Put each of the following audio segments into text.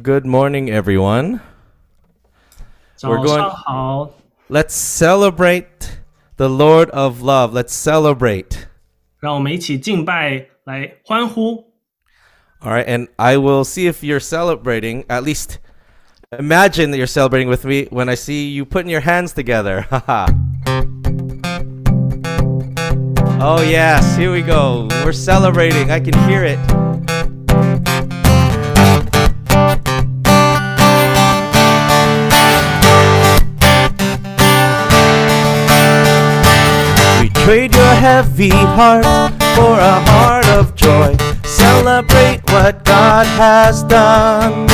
Good morning, everyone. 早 We're going- 上好， Let's celebrate the Lord of Love. Let's celebrate. 让我们一起敬拜，来欢呼。 All right, and I will see if you're celebrating. At least imagine that you're celebrating with me when I see you putting your hands together. Haha. oh, yes, here we go. We're celebrating. I can hear it. Trade your heavy heart for a heart of joy. Celebrate what God has done.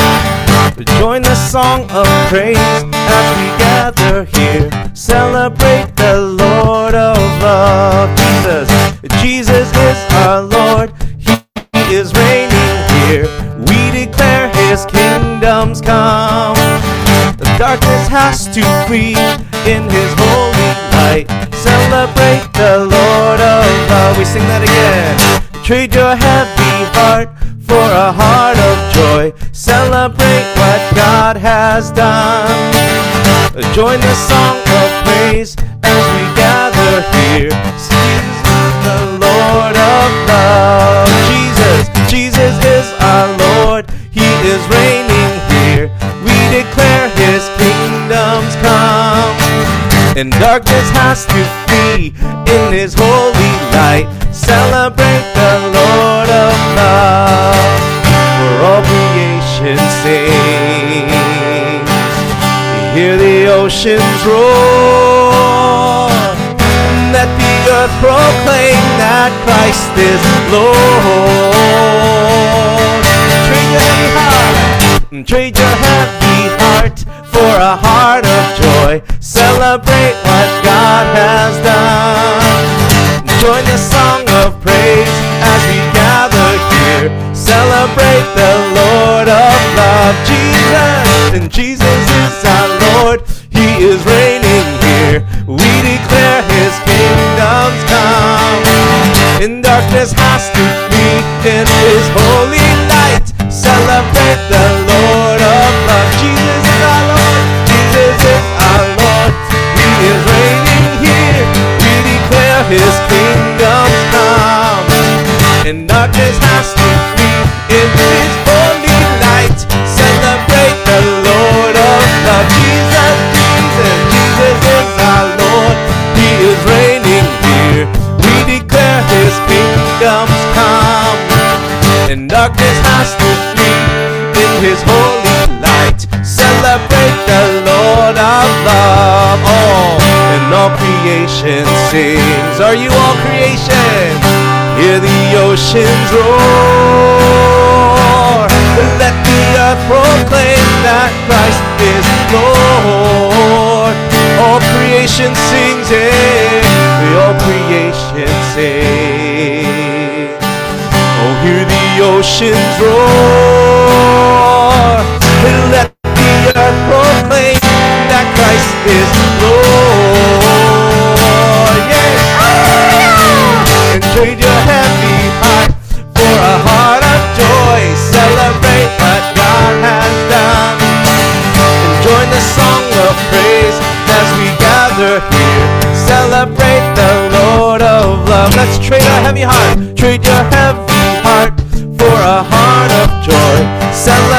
Join the song of praise as we gather here. Celebrate the Lord of love. Jesus, Jesus is our Lord. He is reigning here. We declare his kingdoms come. The darkness has to flee in his holy light. Celebrate the Lord of love. We sing that again. Trade your heavy heart for a heart of joy. Celebrate what God has done. Join the song of praise as we gather here. Jesus the Lord of love. Jesus, Jesus is our Lord. He is reigning kingdoms come. And darkness has to flee in his holy light. Celebrate the Lord of love. For all creation sings. Hear the oceans roar. Let the earth proclaim that Christ is Lord. Trade your heavy heart, trade your heavy heart for a heart of joy. Celebrate what God has done. Join the song of praise as we gather here. Celebrate the Lord of love, Jesus, and Jesus is our Lord. He is reigning here. We declare His kingdoms come. And darkness has to flee in His holy light. Celebrate the Lord of love. Jesus is our Lord. Jesus is our Lord. He is reigning here. We declare His kingdoms come. And darkness has to flee in His holy light. Celebrate the Lord of love. Jesus, Jesus, Jesus is our Lord. He is reigning here. We declare His kingdoms come. And darkness has His holy light. Celebrate the Lord of love. Oh, and all creation sings. Are you all creation? Hear the oceans roar. Let the earth proclaim that Christ is Lord. All creation sings, yeah. All creation sings. Oh, hear the oceans roar. Let the earth proclaim that Christ is Lord. Yeah. And trade your heavy heart for a heart of joy. Celebrate what God has done. And join the song of praise as we gather here. Celebrate the Lord of love. Let's trade our heavy heart. Trade your heavy heart for a heart of joy. Celebrate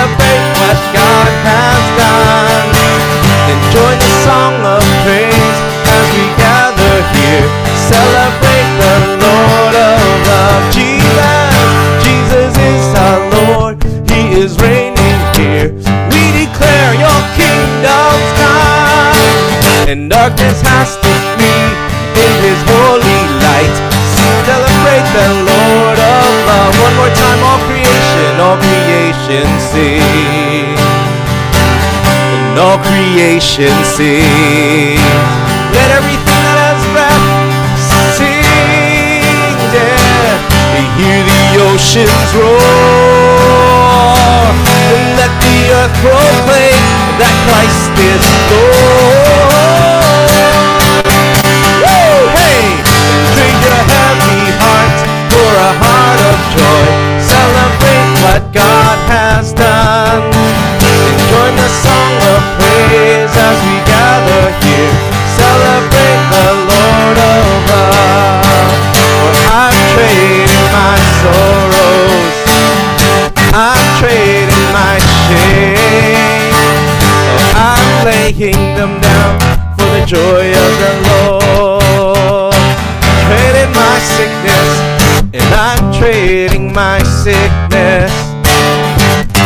And all creation sing. Let everything that has breath sing. Yeah. And Hear the oceans roar. And let the earth proclaim that Christ is Lord. what God has done. And join the song of praise as we gather here, celebrate the Lord above. For I'm trading my sorrows, I'm trading my shame, and I'm laying them down for the joy of the Lord. Trading my sickness, and I'm trading my sickness.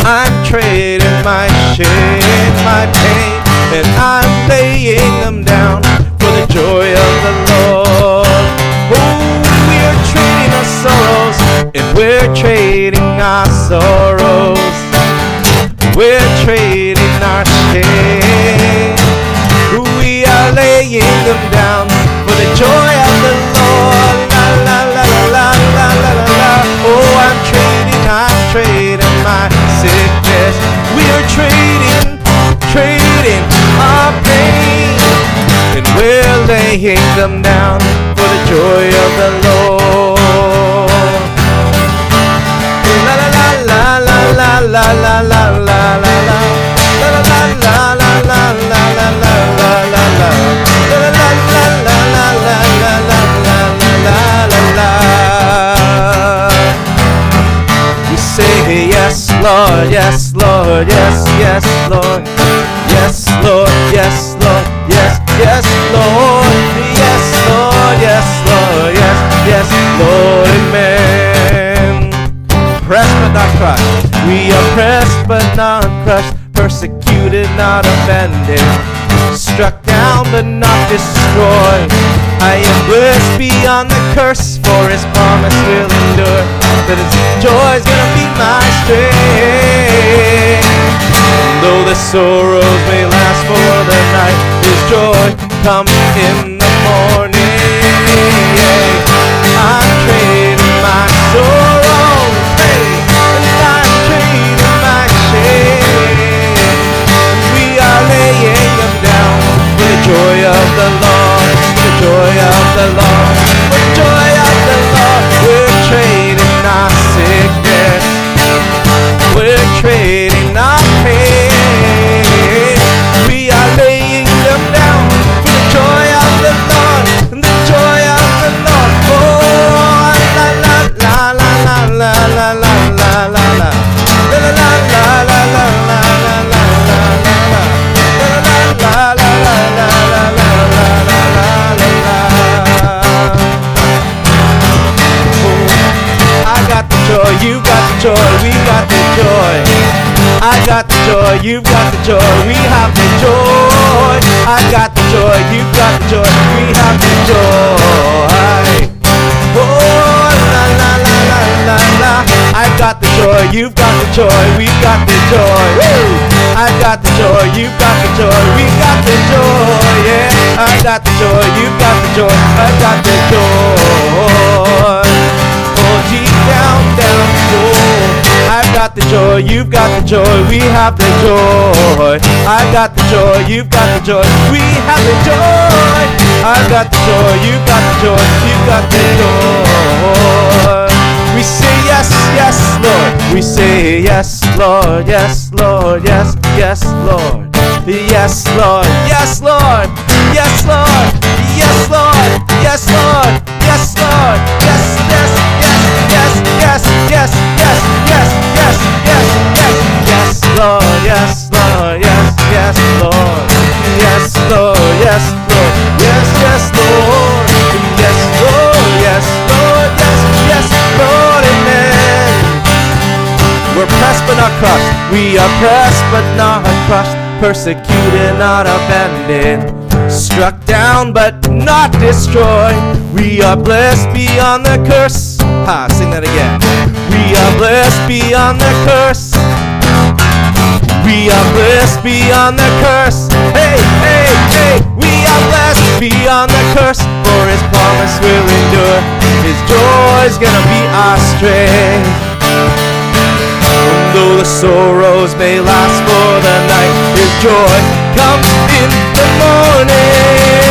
I'm trading my shame, my pain, and I'm laying them down for the joy of the Lord. Oh, we are trading our sorrows, and we're trading our sorrows. We're trading our shame. We are laying them down trading our pain, and we're laying them down for the joy of the Lord. La la la la la la la la la la la yes, Lord, yes, Lord, yes, yes, Lord. Yes, Lord, yes, Lord, yes, yes, Lord. Yes, Lord, yes, Lord, yes, yes, Lord, amen pressed but not crushed. We are pressed but not crushed, persecuted, not offended, struck down but not destroyed. I am blessed beyond the curse, for His promise will endure. That His joy is gonna be my strength. Though the sorrows may last for the night, His joy comes in the morning. I'm trading my sorrows, hey, and I'm trading my shame. We are laying them down for the joy of the Lord, the joy of the Lord, you got the joy, we got the joy. I got the joy, you got the joy, we have the joy. I got the joy, you got the joy, we have the joy. Oh, la la la la la la. I got the joy, you've got the joy, we've got the joy. Woo! I got the joy, you've got the joy, we got the joy. Yeah, I got the joy, you've got the joy, I got the joy. Oh, deep down, down, oh. I've got the joy, you've got the joy, we have the joy. I've got the joy, you've got the joy, we have the joy. I've got the joy, you've got the joy, you've got the joy. We say yes, yes, Lord. We say yes, Lord, yes, Lord, yes, yes, Lord. Yes, Lord, yes, Lord, yes, Lord, yes, Lord, yes, Lord, yes, Lord, yes, yes, yes, yes, yes, yes, yes, yes, yes, yes, Lord, yes, Lord, yes, yes, Lord, yes, Lord, yes, Lord, yes, yes, Lord, yes, Lord, yes, Lord, yes, yes, Lord, amen. We're pressed but not crushed. We are pressed but not crushed. Persecuted, not abandoned. Struck down but not destroyed. We are blessed beyond the curse. Ha, that again. We are blessed beyond the curse. We are blessed beyond the curse. Hey, hey, hey. We are blessed beyond the curse. For his promise will endure. His joy is gonna be our strength. Though the sorrows may last for the night, His joy comes in the morning.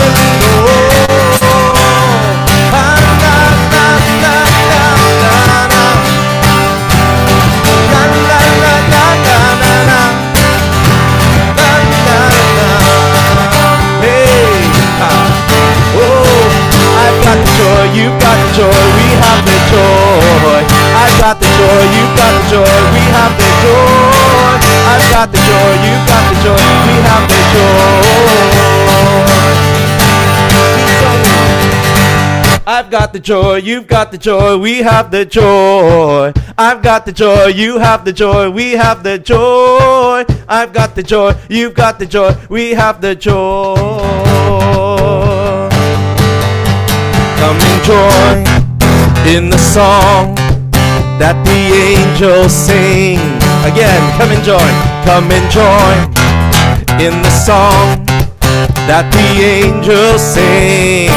Got the joy, you've got the joy, we have the joy. I've got the joy, you've got the joy, we have the joy. I've got the joy, you've got the joy, we have the joy. I've got the joy, you have the joy, we have the joy. I've got the joy, you've got the joy, we have the joy. Come enjoy in the song that the angels sing. Again, come and join, come and join in the song that the angels sing.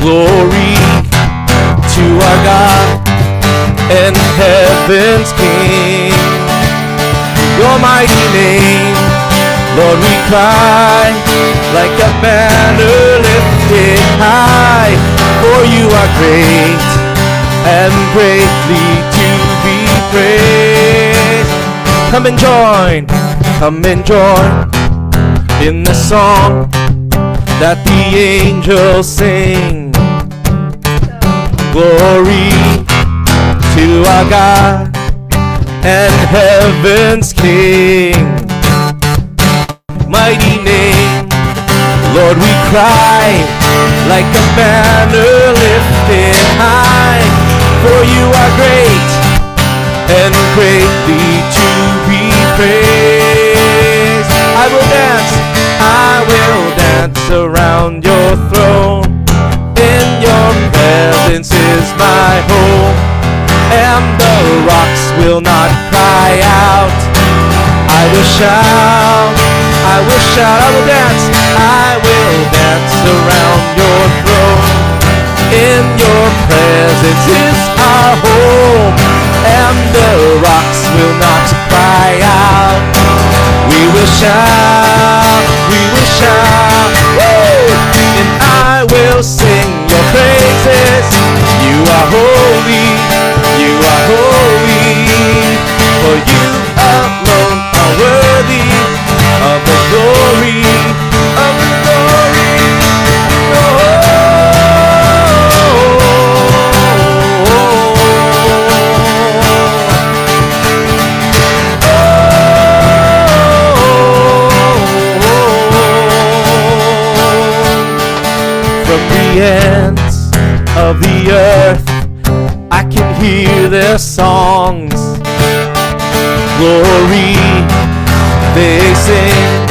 Glory to our God and heaven's King. Your mighty name, Lord, we cry like a banner lifted high. For you are great and greatly to be praised. Come and join, come and join in the song that the angels sing. Glory to our God and heaven's King. Mighty name, Lord, we cry like a banner lifted high. For you are great and greatly to be praised. I will dance, I will dance around your throne. In your presence is my home, and the rocks will not cry out. I will shout, I will shout, I will dance, I will dance around presence is our home, and the rocks will not cry out. We will shout, we will shout, woo! and I will sing your praises. You are holy, you are holy, for you ends of the earth, I can hear their songs. Glory they sing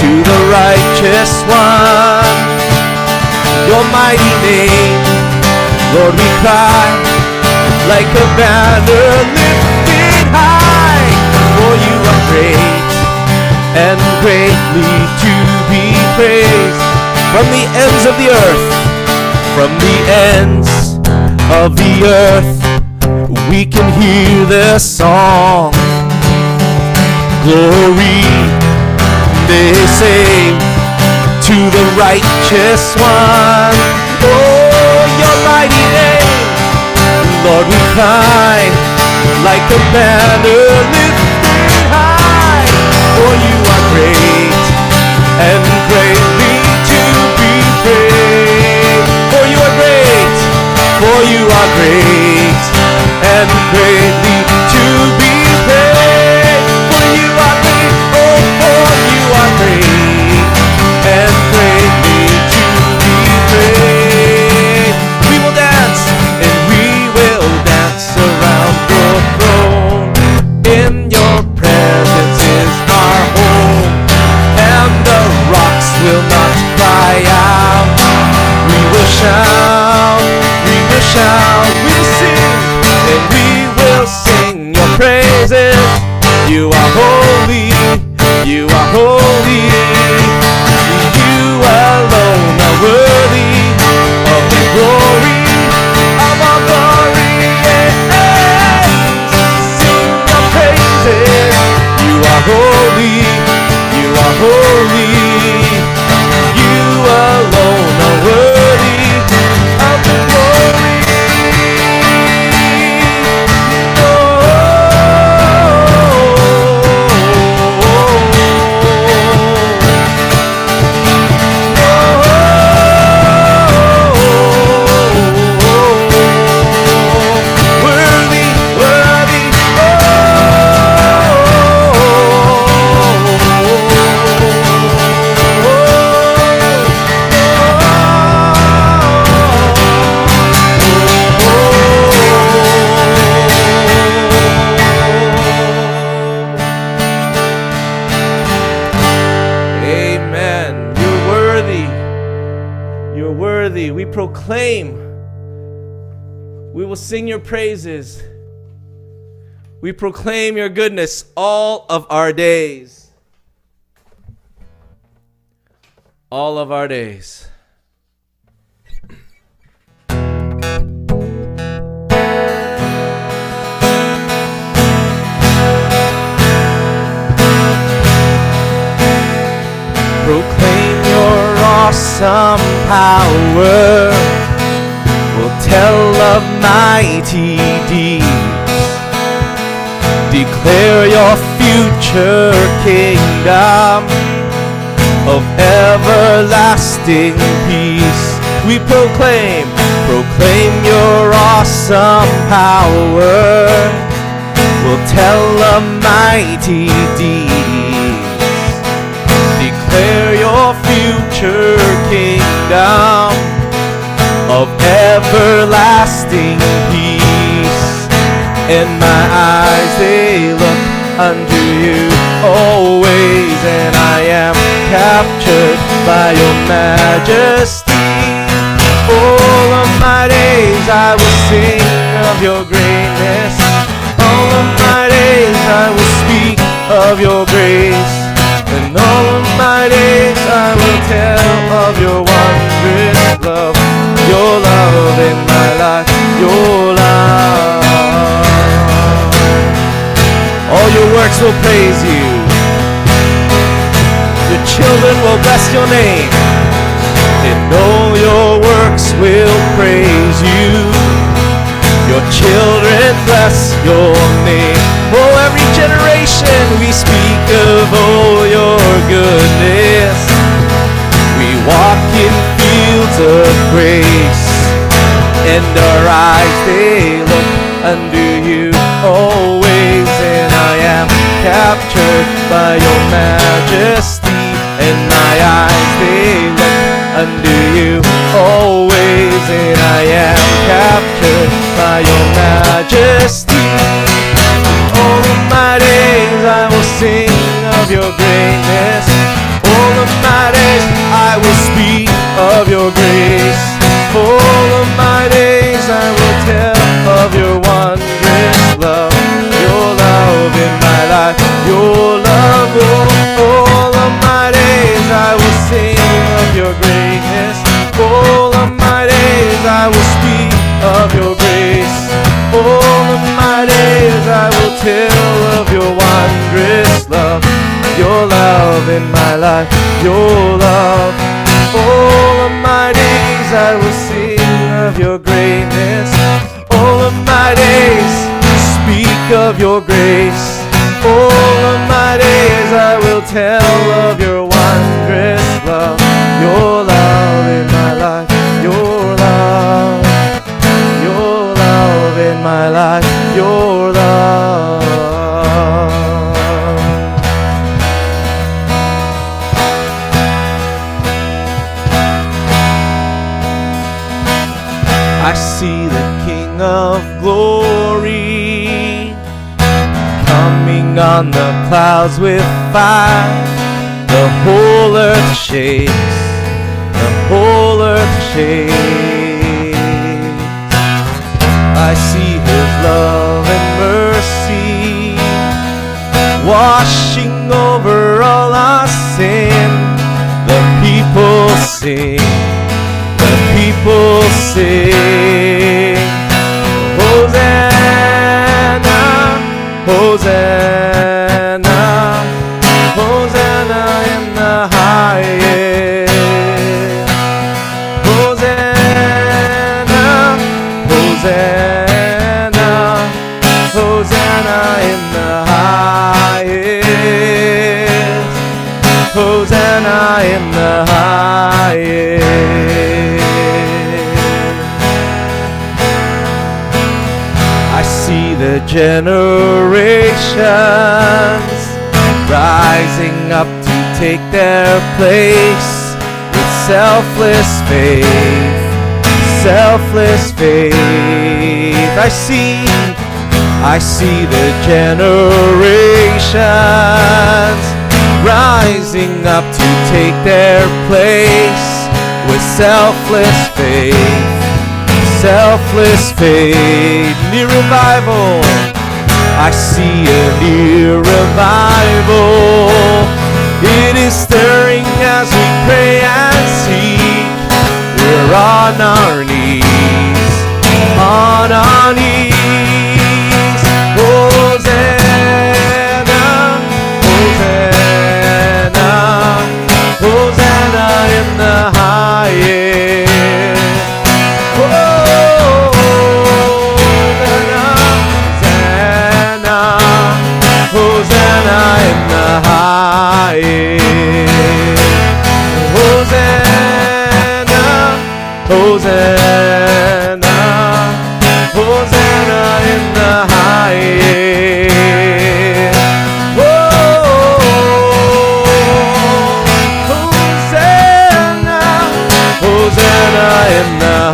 to the righteous one. Your mighty name, Lord, we cry like a banner lifted high. For you are great and greatly to be praised from the ends of the earth, from the ends of the earth, we can hear their song. Glory, they say to the righteous one. Oh, your mighty name, Lord, we cry like a banner lifted high. For you are great and greatly you are great and greatly You are holy, you are holy. Sing your praises. We proclaim your goodness all of our days. All of our days. Proclaim your awesome power. Of mighty deeds. Declare your future kingdom of everlasting peace. We proclaim, proclaim your awesome power. We'll tell of mighty deeds declare your future kingdom of everlasting peace. And my eyes, they look unto you always, and I am captured by your majesty. All of my days I will sing of your greatness. All of my days I will speak of your grace. And all of my days I will tell of your wondrous love, your love in my life, your love. All your works will praise you. Your children will bless your name. And all your works will praise you. Your children bless your name. Oh, every generation we speak of all your goodness. We walk in fields of grace, and our eyes they look unto you always. And I am captured by your majesty, and my eyes they look unto you always. And I am captured by your majesty. All of my days I will sing of your greatness. All of my days I will speak of your grace. All of my days I will tell of your wondrous love. Your love in my life. Your love. Oh, all of my days I will sing of your greatness. All of my days I will speak of your grace. All of my days I will tell of your wondrous love. Your love in my life. Your love. All of my days I will sing of your greatness. All of my days speak of your grace. All of my days I will tell of your wondrous love. Your love in my life. Your love. Your love in my life. Your love. On the clouds with fire. The whole earth shakes, the whole earth shakes. I see His love and mercy washing over all our sin. The people sing the people sing. Hosanna, Hosanna in the highest. Hosanna, Hosanna, Hosanna in the highest. Hosanna in the highest. Generations rising up to take their place with selfless faith, selfless faith. I see, I see the generations rising up to take their place with selfless faith, selfless faith, near revival. I see a near revival. It is stirring as we pray and seek. We're on our knees, on our knees. Hosanna, Hosanna, Hosanna in the highest. Highest. Hosanna, Hosanna, Hosanna in the highest. Hosanna, Hosanna in the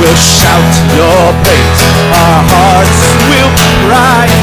will shout your praise. Our hearts will cry.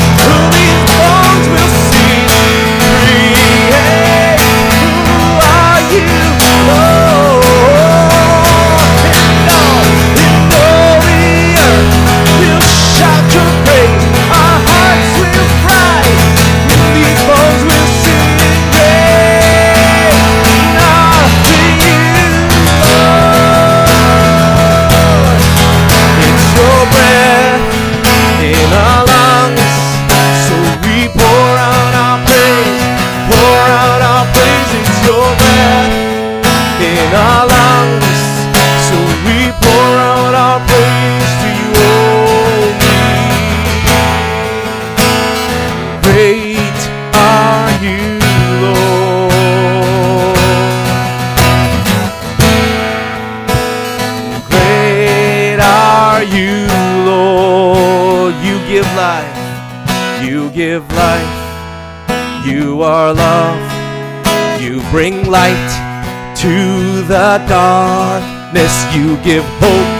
Darkness. You give hope.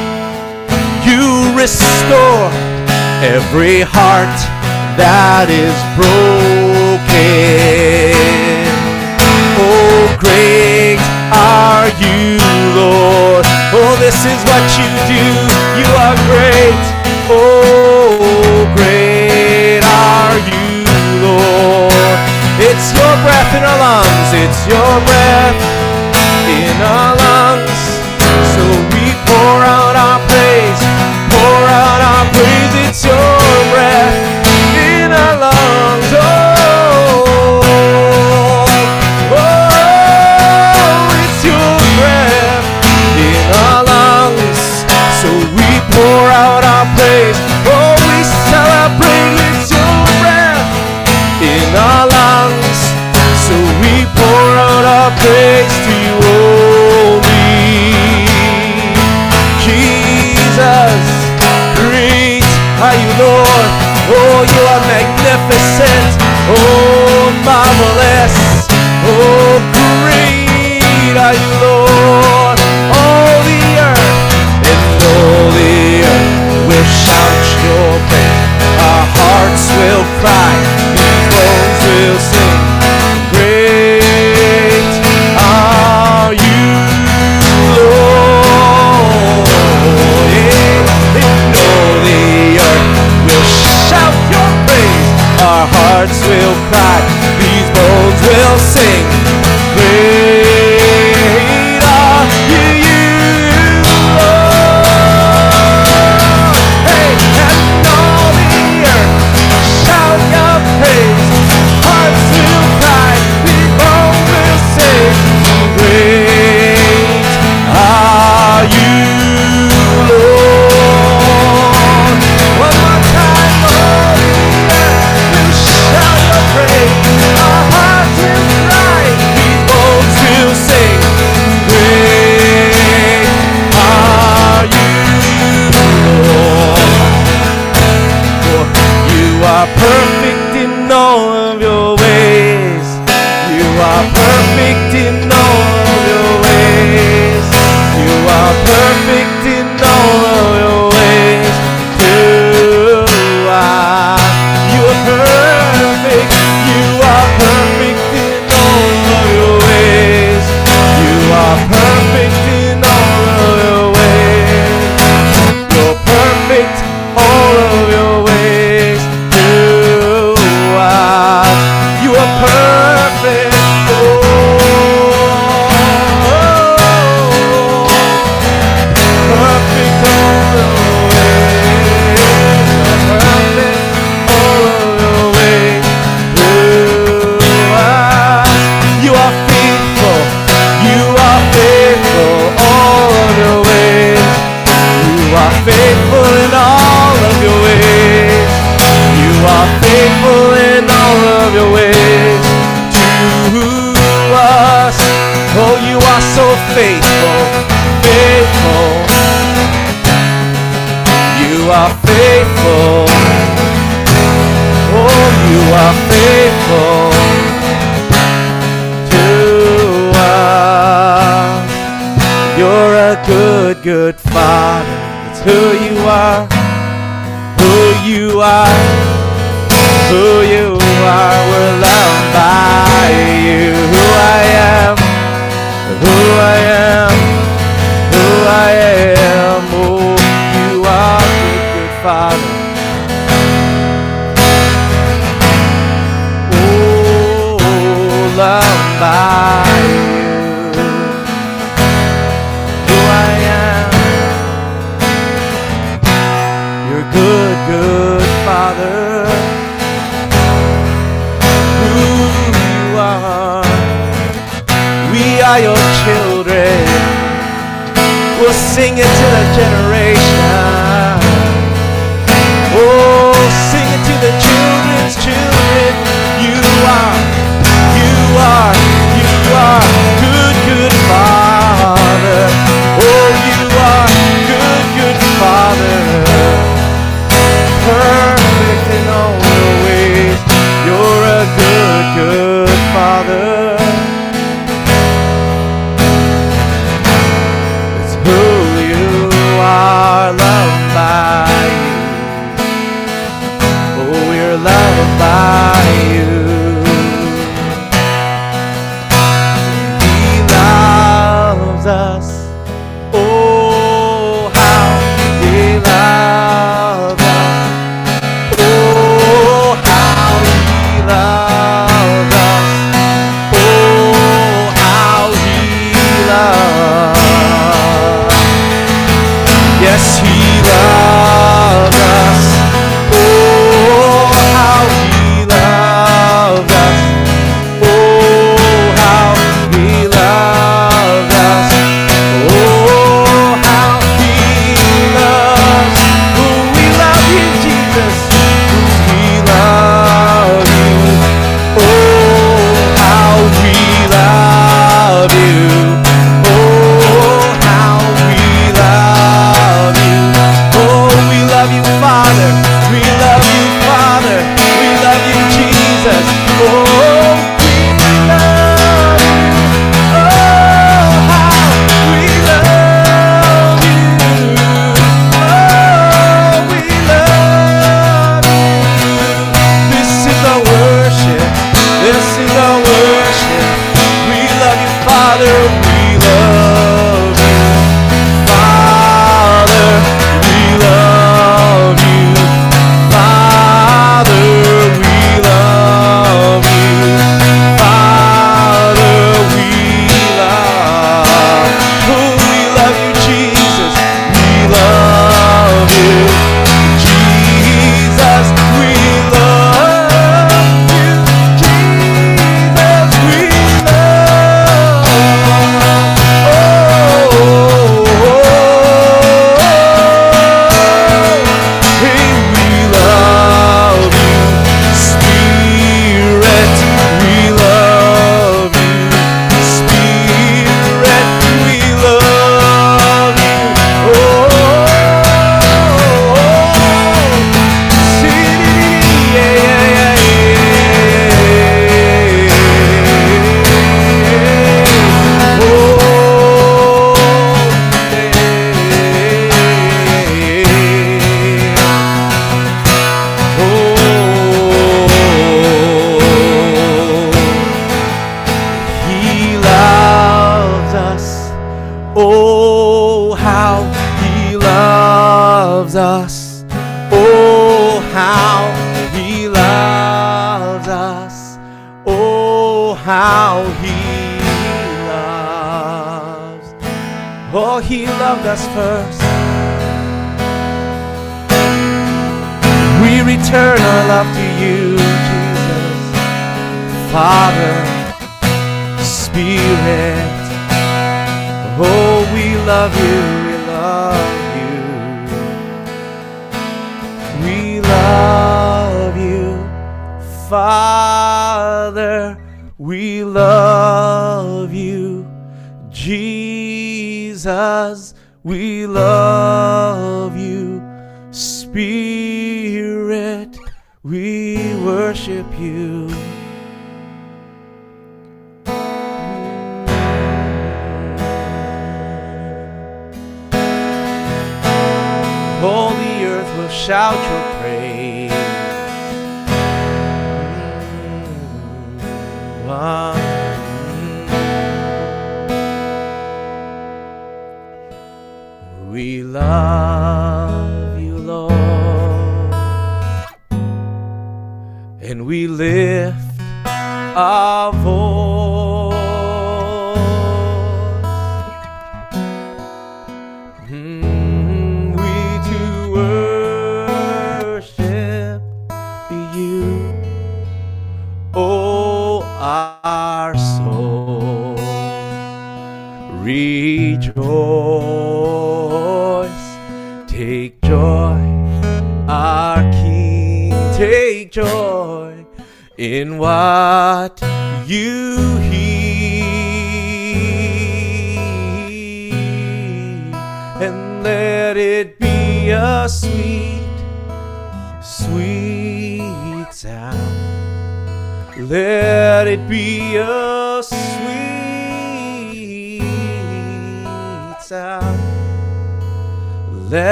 You restore every heart that is broken. Oh, great are you, Lord. Oh, this is what you do. You are great. Oh, great are you, Lord. It's your breath in our lungs. It's your breath in our lungs. So we pour out our praise. Pour out our praise. It's your breath in our lungs. Oh, oh, oh, it's your breath in our lungs. So we pour out our praise. Oh, we celebrate. It's your breath in our lungs. So we pour out our praise Oh, you are magnificent. Oh, marvelous. Oh, great are you, Lord. All the earth and all the earth will shout your praise. Our hearts will cry, peoples will sing. hearts will cry, these bones will sing. Praise I. your ways to us. Oh, you are so faithful, faithful. You are faithful. Oh, you are faithful to us. You're a good, good father. It's who you are, who you are, who generation. Oh, to the children's children. You are, you are, you are good, good Father. Oh, you are good, good Father. Perfect in all your ways. You're a good, good.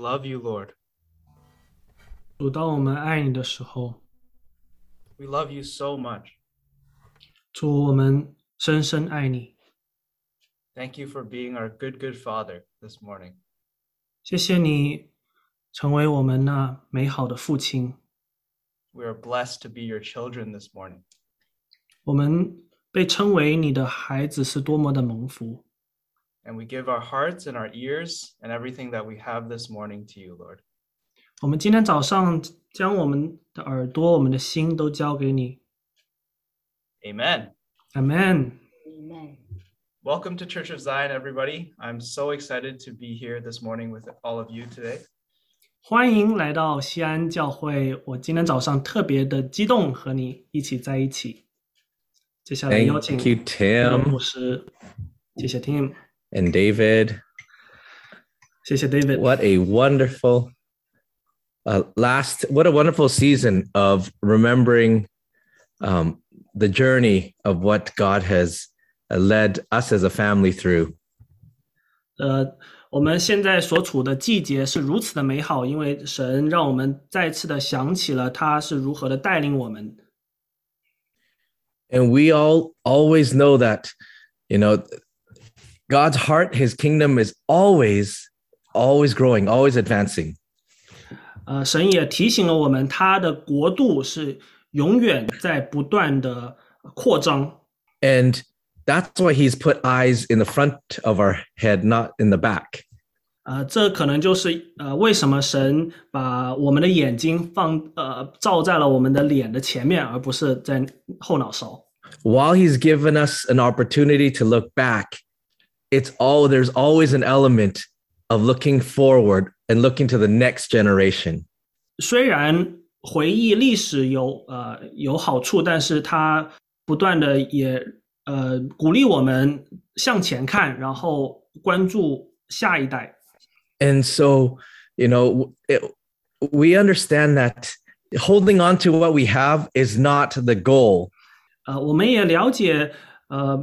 love you, Lord. 主，当我们爱你的时候， We love you so much. 主，我们深深爱你。 Thank you for being our good, good Father this morning. 谢谢你成为我们那美好的父亲。 We are blessed to be your children this morning. 我们被称为你的孩子是多么的蒙福。 And we give our hearts and our ears and everything that we have this morning to you, Lord. 我们今天早上将我们的耳朵、我们的心都交给你。 Amen. Amen。 Amen. Welcome to Church of Zion, everybody. I'm so excited to be here this morning with all of you today. 欢迎来到西安教会。我今天早上特别的激动，和你一起在一起。接下来邀请 Thank you, 牧 Tim 师，谢谢 Tim， and David. 谢谢 David。 What a wonderful uh, last, what a wonderful season of remembering um, the journey of what God has uh, led us as a family through. 呃，我们现在所处的季节是如此的美好，因为神让我们再次的想起了他是如何的带领我们。 And we all always know that, you know, God's heart, his kingdom is always, always growing, always advancing. 呃，神也提醒了我们，他的国度是永远在不断的扩张。 And that's why he's put eyes in the front of our head, not in the back. 呃，这可能就是呃为什么神把我们的眼睛放呃照在了我们的脸的前面，而不是在后脑勺。 while he's given us an opportunity to look back it's all there's always an element of looking forward and looking to the next generation 虽然 回忆历史有呃有好处，但是它不断的也呃鼓励我们向前看，然后关注下一代。 And so, you know, it, we understand that holding on to what we have is not the goal. 呃，我们也了解，呃，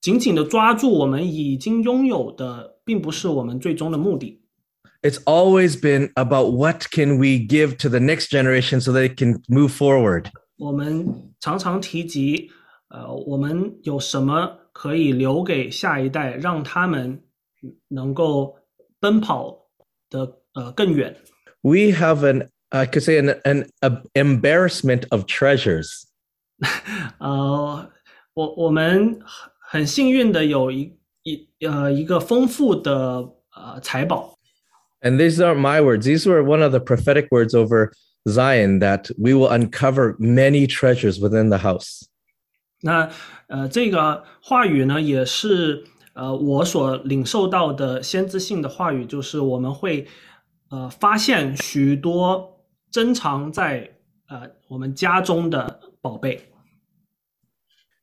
紧紧的抓住我们已经拥有的，并不是我们最终的目的。 It's always been about what can we give to the next generation so they can move forward. 我们常常提及，呃，我们有什么可以留给下一代，让他们能够奔跑的呃更远。 We have an, I could say, an, an, a embarrassment of treasures. 呃，我我们 很很幸运的有一一呃一个丰富的呃财宝。 And these aren't my words. These were one of the prophetic words over Zion that we will uncover many treasures within the house. 那呃，这个话语呢，也是呃我所领受到的先知性的话语，就是我们会呃发现许多珍藏在呃我们家中的宝贝。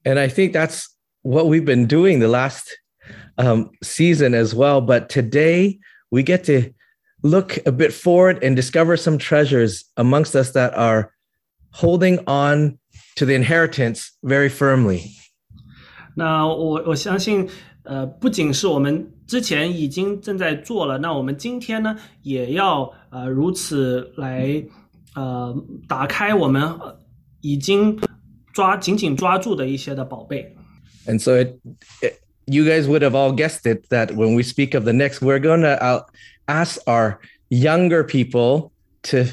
And I think that's what we've been doing the last um, season as well. But today we get to look a bit forward and discover some treasures amongst us that are holding on to the inheritance very firmly. 那我我相信，呃，不仅是我们之前已经正在做了，那我们今天呢，也要呃如此来呃打开我们呃已经抓紧紧抓住的一些的宝贝。 and so it, it, you guys would have all guessed it that when we speak of the next, we're going to uh, ask our younger people to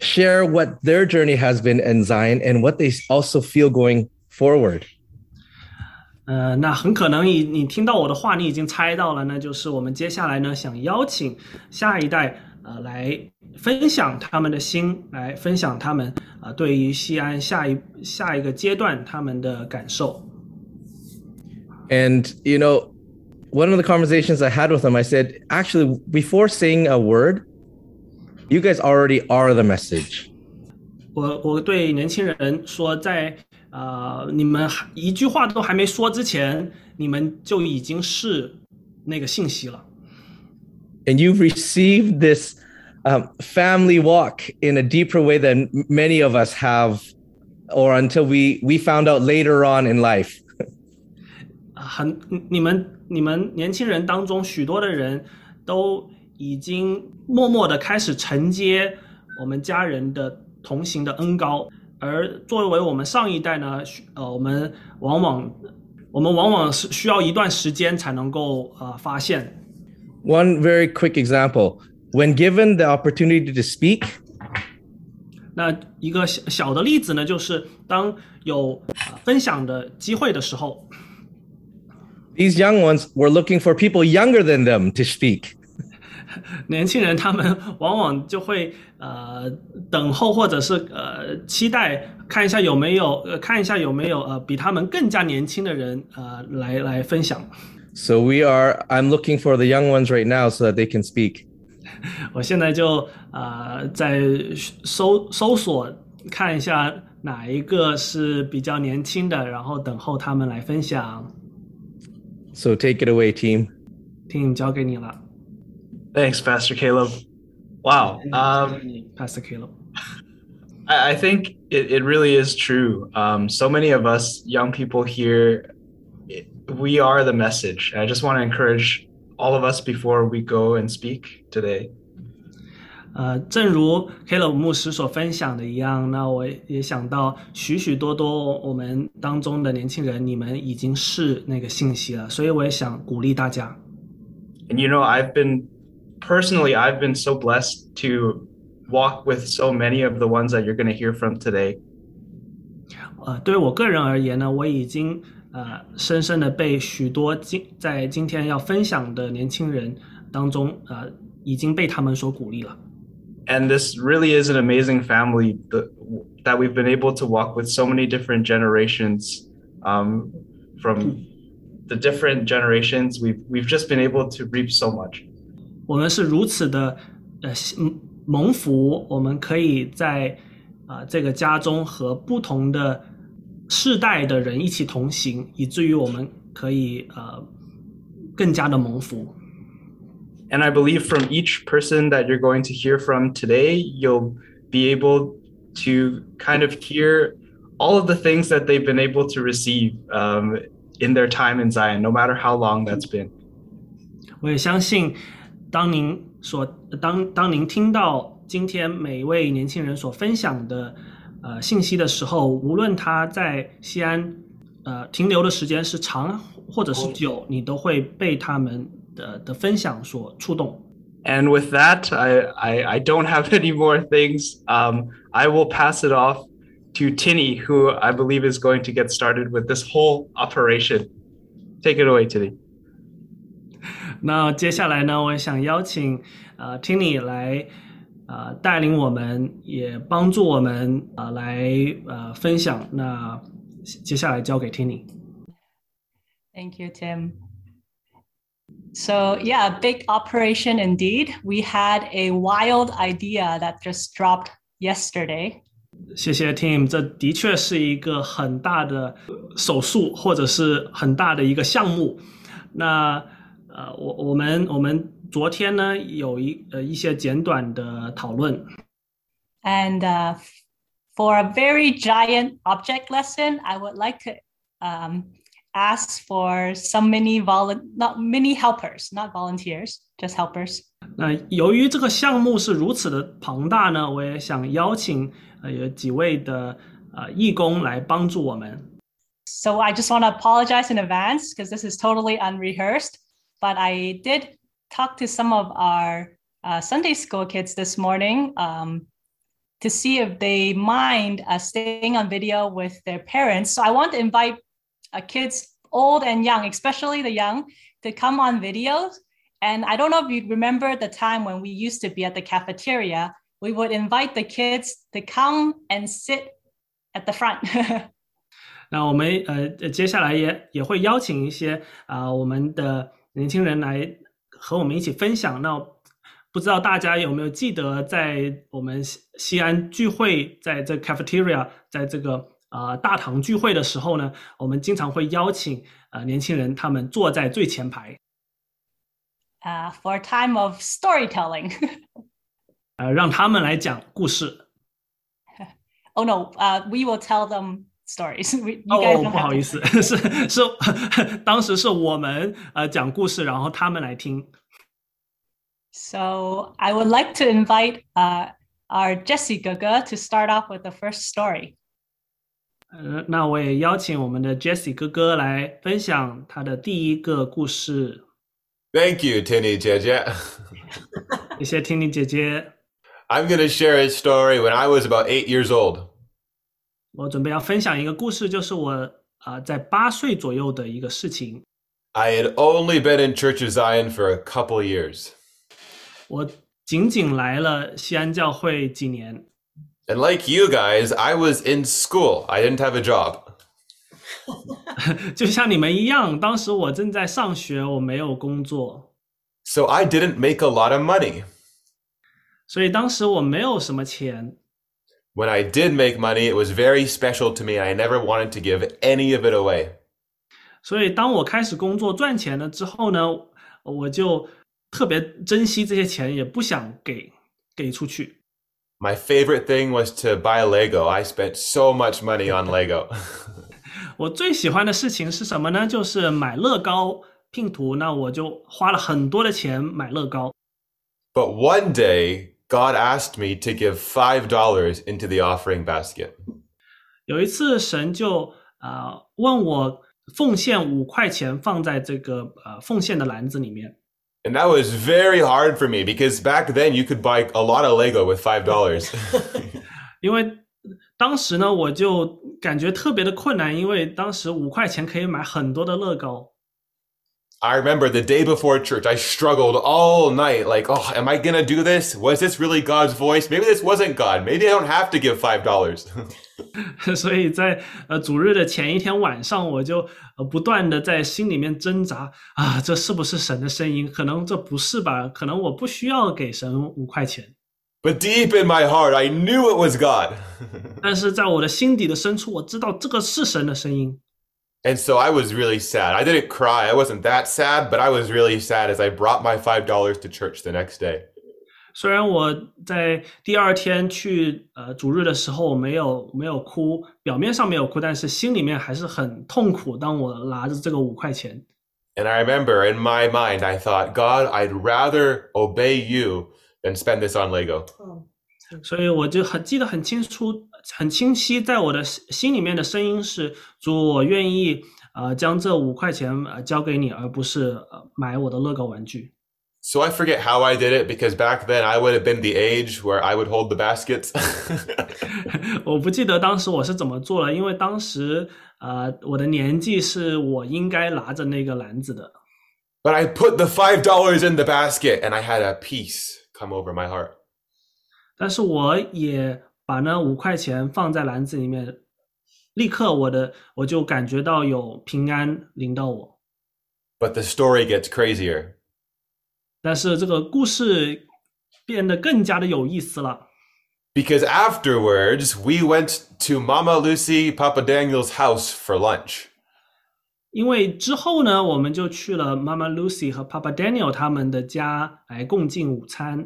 share what their journey has been in Zion and what they also feel going forward. Uh, 呃，那很可能你你听到我的话，你已经猜到了，那就是我们接下来呢想邀请下一代呃来分享他们的心，来分享他们啊、呃、对于锡安下一下一个阶段他们的感受。And, you know, one of the conversations I had with them, I said, actually, before saying a word, you guys already are the message. 我我对年轻人说在，呃你们还一句话都还没说之前，你们就已经是那个信息了。 And you've received this um, family walk in a deeper way than m- many of us have, or until we, we found out later on in life. 啊很，你们你们年轻人当中许多的人都已经默默的开始承接我们家人的同行的恩高，而作为我们上一代呢，需呃，我们往往我们往往是需要一段时间才能够呃发现。One very quick example. When given the opportunity to speak, 那一个小小的例子呢，就是当有、呃分享的机会的时候，these young ones were looking for people younger than them to speak. 年轻人他们往往就会呃等候或者是呃期待看一下有没有呃看一下有没有呃比他们更加年轻的人呃来来分享。 So we are, I'm looking for the young ones right now so that they can speak. 我现在就呃在搜搜索看一下哪一个是比较年轻的，然后等候他们来分享。 So take it away, team. 听交给你了 Thanks, Pastor Caleb. Wow. Um, Pastor Caleb。 I, I think it, it really is true. Um, so many of us young people here, it- we are the message. I just want to encourage all of us before we go and speak today. 呃，正如 Caleb 牧师所分享的一样，那我也想到许许多多我们当中的年轻人，你们已经是那个信息了，所以我也想鼓励大家。And you know, I've been personally, I've been so blessed to walk with so many of the ones that you're going to hear from today. 呃，对我个人而言呢，我已经呃深深的被许多今在今天要分享的年轻人当中，呃，已经被他们所鼓励了。and this really is an amazing family that, that we've been able to walk with so many different generations um, from the different generations we've we've just been able to reap so much 我们是如此的呃幸 蒙福，我们可以在啊、这个家中和不同的世代的人一起同行，以至于我们可以呃更加的蒙福。 and I believe from each person that you're going to hear from today, you'll be able to kind of hear all of the things that they've been able to receive um, in their time in Zion, no matter how long that's been. 我也相信，当您所当当您听到今天每一位年轻人所分享的呃信息的时候，无论他在锡安呃停留的时间是长或者是久，你都会被他们的的分享所触动。 And with that, I, I, I don't have any more things. Um, I will pass it off to Tinny, who I believe is going to get started with this whole operation. Take it away, Tinny. 那接下来呢，我想邀请呃 Tinny 来呃带领我们，也帮助我们呃来呃分享。那接下来交给 Tinny。 Thank you, Tim. So, yeah, big operation indeed. We had a wild idea that just dropped yesterday. 谢谢 Tim，这的确是一个很大的手术，或者是很大的一个项目。那呃，我我们我们昨天呢有一呃一些简短的讨论。 And uh, for a very giant object lesson, I would like to um, ask for some mini vol not mini helpers, not volunteers, just helpers. 那由于这个项目是如此的庞大呢，我也想邀请呃有几位的呃义工来帮助我们。 So I just want to apologize in advance because this is totally unrehearsed. But I did talk to some of our uh, Sunday school kids this morning um, to see if they mind uh, staying on video with their parents. So I want to invite uh, kids, old and young, especially the young, to come on videos. And I don't know if you remember the time when we used to be at the cafeteria, we would invite the kids to come and sit at the front. 那我们呃呃接下来也也会邀请一些啊、我们的年轻人来和我们一起分享。那不知道大家有没有记得，在我们西西安聚会，在这 cafeteria，在这个 啊、大堂聚会的时候呢，我们经常会邀请呃年轻人他们坐在最前排， uh, for a time of storytelling. 呃让他们来讲故事。 oh no, uh, we will tell them stories. We, you 哦 guys，don't 不 have 好 to- 意思，是是，当时是我们呃讲故事，然后他们来听。 So I would like to invite uh, our Jessie Gaga to start off with the first story. 呃，那我也邀请我们的 Jesse 哥哥来分享他的第一个故事。Thank you, Tini 姐姐。谢谢 Tini 姐姐。I'm going to share a story when I was about eight years old. 我准备要分享一个故事，就是我啊、呃、在八岁左右的一个事情。I had only been in Church of Zion for a couple years. 我仅仅来了锡安教会几年。And like you guys, I was in school. I didn't have a job. 就像你们一样，当时我正在上学，我没有工作， So I didn't make a lot of money. 所以当时我没有什么钱。 When I did make money, it was very special to me. and I never wanted to give any of it away. 所以当我开始工作赚钱了之后呢，我就特别珍惜这些钱，也不想给给出去。 My favorite thing was to buy Lego. I spent so much money on Lego. 我最喜欢的事情是什么呢？就是买乐高拼图。那我就花了很多的钱买乐高。 but one day, God asked me to give $5 into the offering basket. 有一次，神就啊、呃问我奉献五块钱放在这个呃奉献的篮子里面。 And that was very hard for me because back then you could buy a lot of Lego with $5. 因为当时呢，我就感觉特别的困难，因为当时五块钱可以买很多的乐高。 I remember the day before church, I struggled all night. Like, oh, am I going to do this? Was this really God's voice? Maybe this wasn't God. Maybe I don't have to give $5. 所以在呃主日的前一天晚上，我就呃不断的在心里面挣扎啊，这是不是神的声音？可能这不是吧？可能我不需要给神五块钱。 But deep in my heart, I knew it was God. 但是在我的心底的深处，我知道这个是神的声音。 and so I was really sad. I didn't cry. I wasn't that sad, but I was really sad as I brought my $5 to church the next day. 虽然我在第二天去呃主日的时候我没有没有哭，表面上没有哭，但是心里面还是很痛苦。当我拿着这个五块钱， And I remember in my mind, I thought, God, I'd rather obey you than spend this on Lego. 所以我就很记得很清楚、很清晰，在我的心心里面的声音是：主，我愿意呃将这五块钱呃交给你，而不是呃买我的乐高玩具。 So I forget how I did it because back then I would have been the age where I would hold the baskets. 我不记得当时我是怎么做了，因为当时呃我的年纪是我应该拿着那个篮子的。 but I put the $5 in the basket and I had a peace come over my heart. 但是我也把那五块钱放在篮子里面，立刻我的我就感觉到有平安临到我。But the story gets crazier. 但是这个故事变得更加的有意思了，Because afterwards, we went to Mama Lucy, Papa Daniel's house for lunch. 因为之后呢，我们就去了 Mama Lucy 和 Papa Daniel 他们的家来共进午餐。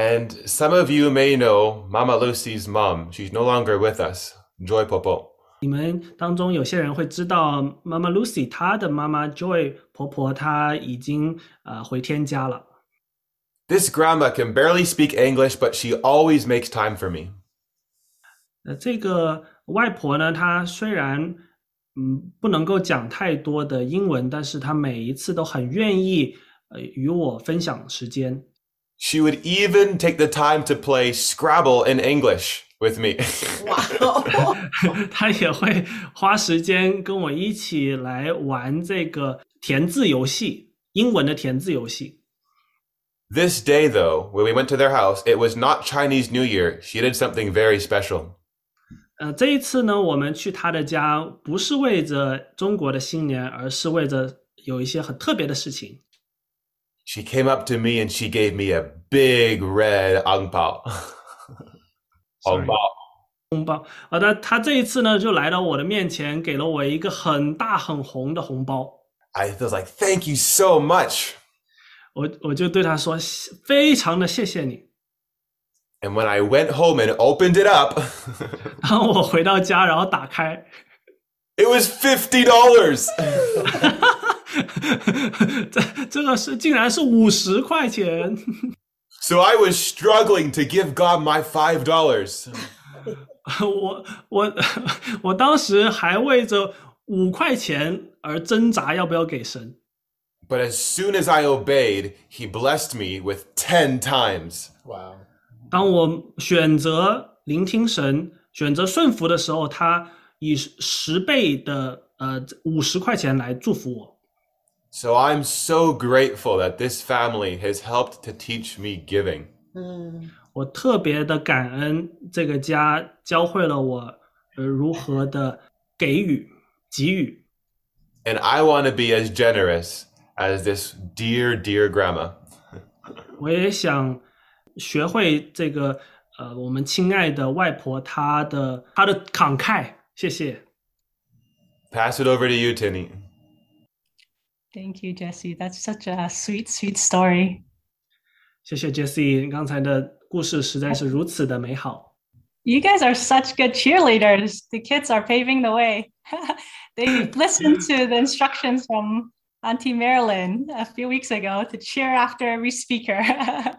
And some of you may know Mama Lucy's mom. She's no longer with us, Joy Popo. 你们当中有些人会知道，妈妈 Lucy 她的妈妈 Joy 婆婆她已经呃回天家了。 This grandma can barely speak English, but she always makes time for me. 呃，这个外婆呢，她虽然嗯不能够讲太多的英文，但是她每一次都很愿意呃与我分享时间。 She would even take the time to play Scrabble in English with me. 她也会花时间跟我一起来玩这个填字游戏，英文的填字游戏。 this day, though, when we went to their house, it was not Chinese New Year. She did something very special. 呃，这一次呢，我们去她的家，不是为着中国的新年，而是为着有一些很特别的事情。 She came up to me and she gave me a big red ang pao. Sorry. Ang pao. 红包，好的，她这一次呢，就来到我的面前，给了我一个很大很红的红包。 I was like, thank you so much. 我我就对她说，非常的谢谢你。 And when I went home and opened it up, 然后我回到家，然后打开， it was $50. 这这个是竟然是五十块钱，so I was struggling to give God my five dollars. 我我我当时还为着五块钱而挣扎，要不要给神？But as soon as I obeyed, he blessed me with ten times. Wow. 当我选择聆听神、选择顺服的时候，他以十倍的呃五十块钱来祝福我。So I'm so grateful that this family has helped to teach me giving. 我特别的感恩这个家教会了我呃如何的给予、给予。 And I want to be as generous as this dear, dear grandma. 我也想学会这个呃我们亲爱的外婆她的她的慷慨。谢谢。 Pass it over to you, Tinny. Thank you, Jesse. That's such a sweet, sweet story. 谢谢 Jessie，刚才的故事实在是如此的美好。 You guys are such good cheerleaders. The kids are paving the way. they listened to the instructions from Auntie Marilyn a few weeks ago to cheer after every speaker.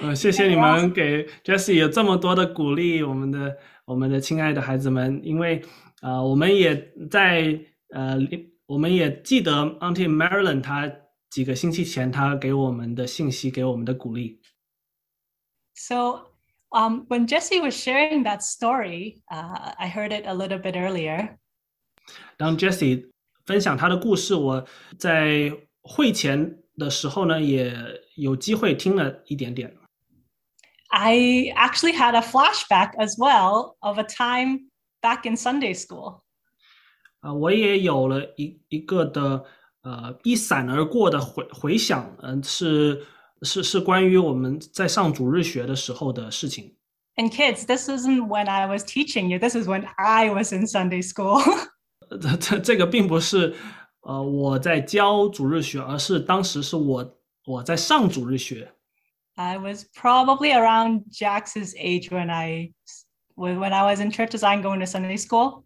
呃，谢谢你们给 Jessie 有这么多的鼓励，我们的我们的亲爱的孩子们，因为呃，我们也在呃， 我们也记得 Auntie Marilyn 她几个星期前她给我们的信息，给我们的鼓励。 so, um, when Jesse was sharing that story, uh, I heard it a little bit earlier. 当 Jessie 分享她的故事，我在会前的时候呢，也有机会听了一点点。 I actually had a flashback as well of a time back in Sunday school. 啊、我也有了一一个的呃一闪而过的回回想，嗯、是是是关于我们在上主日学的时候的事情。And kids, this isn't when I was teaching you. This is when I was in Sunday school. 这这这个并不是呃我在教主日学，而是当时是我我在上主日学。I was probably around Jax's age when I when when I was in church design going to Sunday school.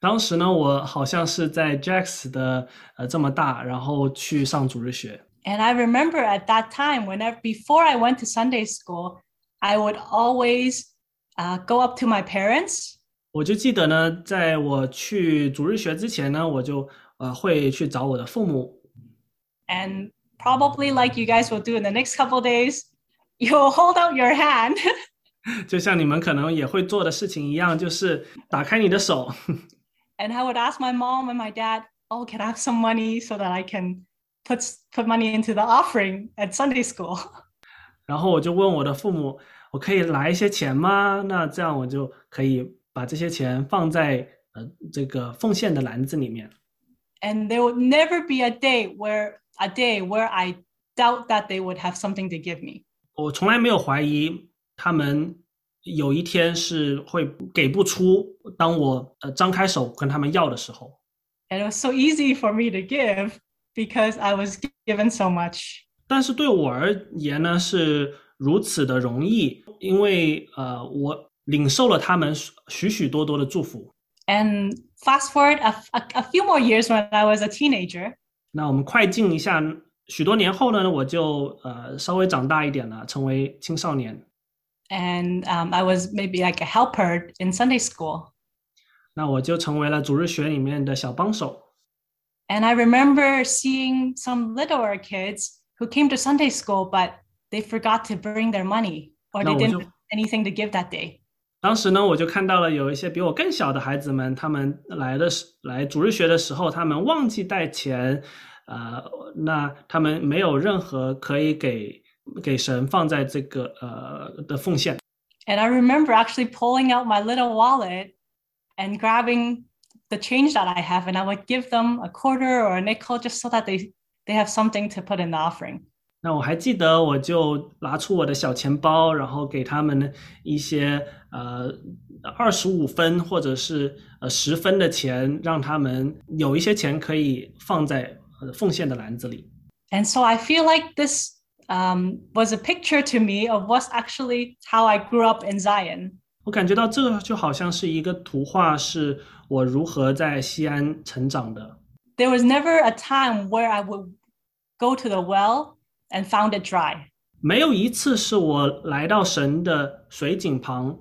当时呢，我好像是在 Jax 的呃这么大，然后去上主日学。 And I remember at that time, whenever before I went to Sunday school, I would always uh, go up to my parents 我就记得呢，在我去主日学之前呢，我就呃会去找我的父母， and probably like you guys will do in the next couple days, you'll hold out your hand 就像你们可能也会做的事情一样，就是打开你的手， and I would ask my mom and my dad, "Oh, can I have some money so that I can put put money into the offering at Sunday school?" 然后我就问我的父母，我可以拿一些钱吗？那这样我就可以把这些钱放在呃这个奉献的篮子里面。 And there would never be a day where a day where I doubt that they would have something to give me. 我从来没有怀疑他们 有一天是会给不出，当我呃张开手跟他们要的时候。And it was so easy for me to give because I was given so much. 但是对我而言呢，是如此的容易，因为呃，我领受了他们许许多多的祝福。And fast forward a, a, a few more years when I was a teenager, 那我们快进一下，许多年后呢，我就呃稍微长大一点了，成为青少年。and um, I was maybe like a helper in Sunday school. 那我就成为了主日学里面的小帮手。 And I remember seeing some littler kids who came to Sunday school, but they forgot to bring their money or they No, didn't so- have anything to give that day. 当时呢，我就看到了有一些比我更小的孩子们，他们来的时来主日学的时候，他们忘记带钱，呃，那他们没有任何可以给 给神放在这个呃的奉献。 And I remember actually pulling out my little wallet and grabbing the change that I have, and I would give them a quarter or a nickel just so that they, they have something to put in the offering. 那我还记得，我就拿出我的小钱包，然后给他们一些呃二十五分或者是呃十分的钱，让他们有一些钱可以放在呃奉献的篮子里。 And so I feel like this um, was a picture to me of what's actually how I grew up in Zion. 我感觉到这个就好像是一个图画，是我如何在锡安成长的。There was never a time where I would go to the well and found it dry. 没有一次是我来到神的水井旁，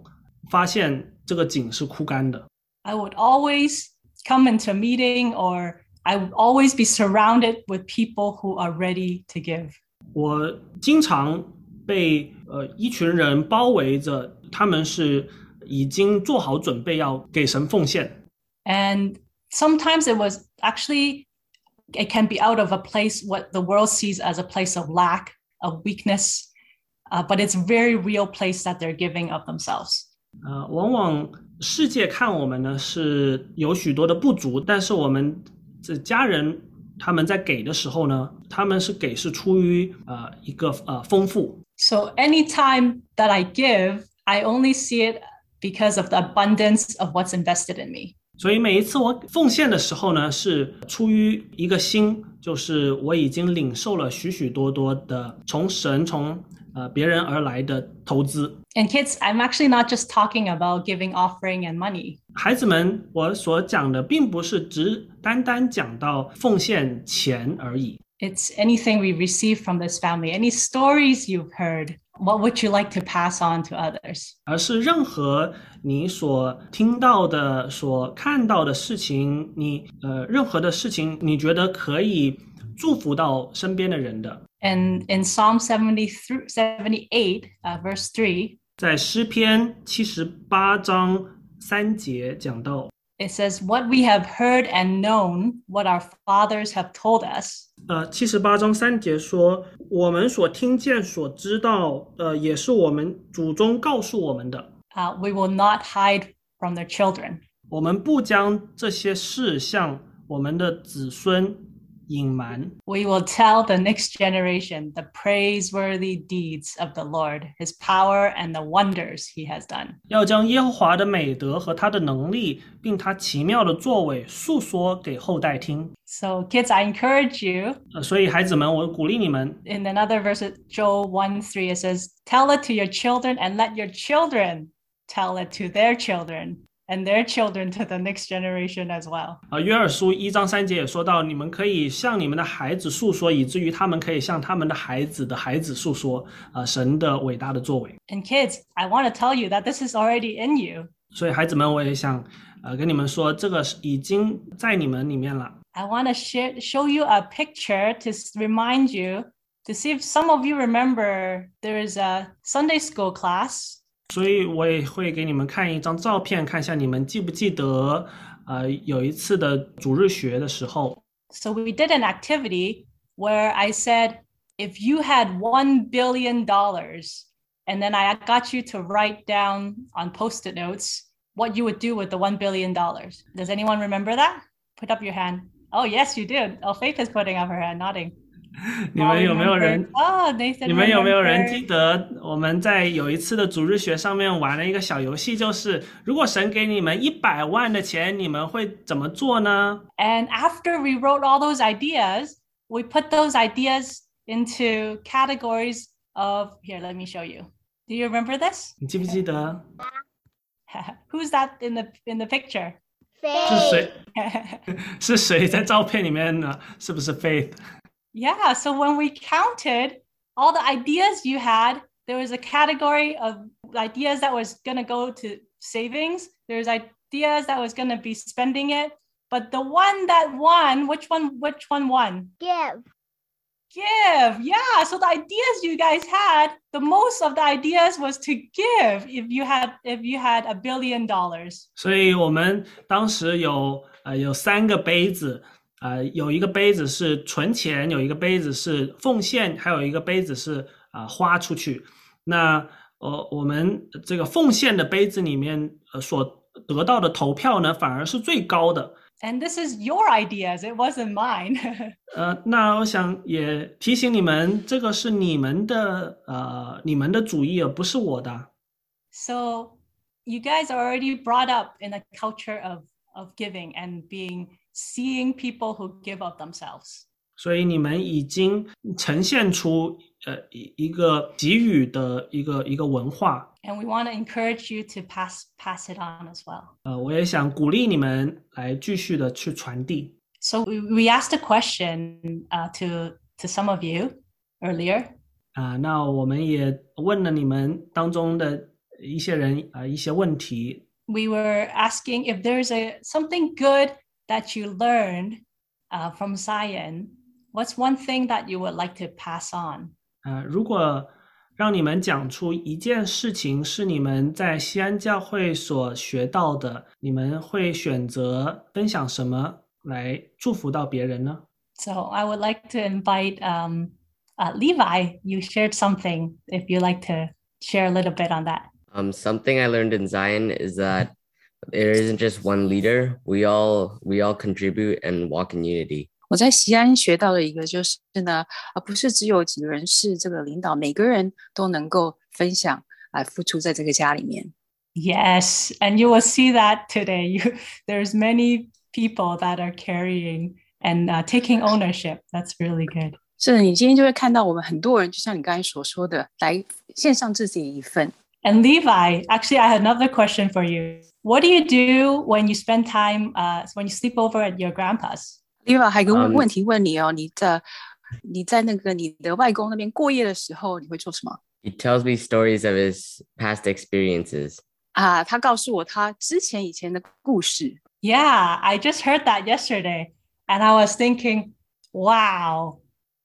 发现这个井是枯干的。I would always come into a meeting, or I would always be surrounded with people who are ready to give. 我经常被呃一群人包围着，他们是已经做好准备要给神奉献。 And sometimes it was actually, it can be out of a place what the world sees as a place of lack, of weakness, uh, but it's a very real place that they're giving of themselves. 呃，往往世界看我们呢是有许多的不足，但是我们这家人 他们在给的时候呢，他们是给是出于呃一个呃丰富。So anytime that I give, I only see it because of the abundance of what's invested in me. 所以每一次我奉献的时候呢，是出于一个心，就是我已经领受了许许多多的从神从呃别人而来的投资。 And kids, I'm actually not just talking about giving offering and money. 孩子们，我所讲的并不是只单单讲到奉献钱而已， It's anything we receive from this family, any stories you've heard. What would you like to pass on to others? 而是任何你所听到的、所看到的事情，你呃任何的事情，你觉得可以祝福到身边的人的。 And in Psalm 73, 78, uh, verse 3, 在诗篇七十八章三节讲到， it says, What we have heard and known, what our fathers have told us, 呃，七十八章三节说，我们所听见、所知道，呃，也是我们祖宗告诉我们的。 uh, we will not hide from their children. 我们不将这些事向我们的子孙 隐瞒。 We will tell the next generation the praiseworthy deeds of the Lord, his power and the wonders he has done. 要将耶和华的美德和他的能力，并他奇妙的作为述说给后代听。 So, kids, I encourage you. 呃，所以孩子们，我鼓励你们， In another verse, Joel 1 3, it says, Tell it to your children and let your children tell it to their children and their children to the next generation as well. 啊，约珥书一章三节也说到，你们可以向你们的孩子诉说，以至于他们可以向他们的孩子的孩子诉说，啊，神的伟大的作为。 And kids, I want to tell you that this is already in you. 所以孩子们，我也想，呃，跟你们说，这个是已经在你们里面了。 I want to share, show you a picture to s- remind you to see if some of you remember there is a Sunday school class 所以我也会给你们看一张照片，看一下你们记不记得，呃，有一次的主日学的时候， So we did an activity where I said, if you had $1 billion, and then I got you to write down on post it notes what you would do with the $1 billion. Does anyone remember that? Put up your hand. Oh, yes, you did. Oh, Faith is putting up her hand, nodding. 你们有没有人？Oh. 你们有没有人记得我们在有一次的主日学上面玩了一个小游戏，就是如果神给你们一百万的钱，你们会怎么做呢？And after we wrote all those ideas, we put those ideas into categories of here, let me show you. Do you remember this? 你记不记得 Who's that in the in the picture? 是谁？是谁在照片里面呢？是不是 Faith？yeah, so when we counted all the ideas you had, there was a category of ideas that was going to go to savings. There's ideas that was going to be spending it. But the one that won, which one which one won? Give. give yeah so the ideas you guys had the most of the ideas was to give if you had if you had a billion dollars 所以我们当时有呃有三个杯子， 呃有一个杯子是存钱，有一个杯子是奉献，还有一个杯子是啊、呃花出去。那呃我们这个奉献的杯子里面呃所得到的投票呢，反而是最高的。and this is your ideas it wasn't mine 呃，那我想也提醒你们，这个是你们的呃你们的主意，而不是我的。so you guys are already brought up in a culture of of giving and being seeing people who give of themselves 所以你们已经呈现出呃一一个给予的一个一个文化， and we want to encourage you to pass pass it on as well 呃，我也想鼓励你们来继续的去传递。 so we, we asked a question uh, to to some of you earlier 啊、那我们也问了你们当中的一些人啊、一些问题， we were asking if there's a something good that you learned uh, from Zion. What's one thing that you would like to pass on? 啊、如果让你们讲出一件事情是你们在西安教会所学到的，你们会选择分享什么来祝福到别人呢？ So I would like to invite um, uh, Levi. You shared something. If you like to share a little bit on that. Um, something I learned in Zion is that there isn't just one leader. We all we all contribute and walk in unity. 我在锡安学到的一个就是呢，啊，不是只有几个人是这个领导，每个人都能够分享啊，付出在这个家里面。Yes, and you will see that today. You, there's many people that are carrying and uh, taking ownership. That's really good. 是你今天就会看到我们很多人，就像你刚才所说的，来献上自己一份。And Levi, actually, I have another question for you. What do you do when you spend time, uh, when you sleep over at your grandpa's? Liva 还有个嗯问题问你哦，你在你在那个你的外公那边过夜的时候，你会做什么 He tells me stories of his past experiences. 啊？他告诉我他之前以前的故事。 Yeah, I just heard that yesterday. And I was thinking, wow,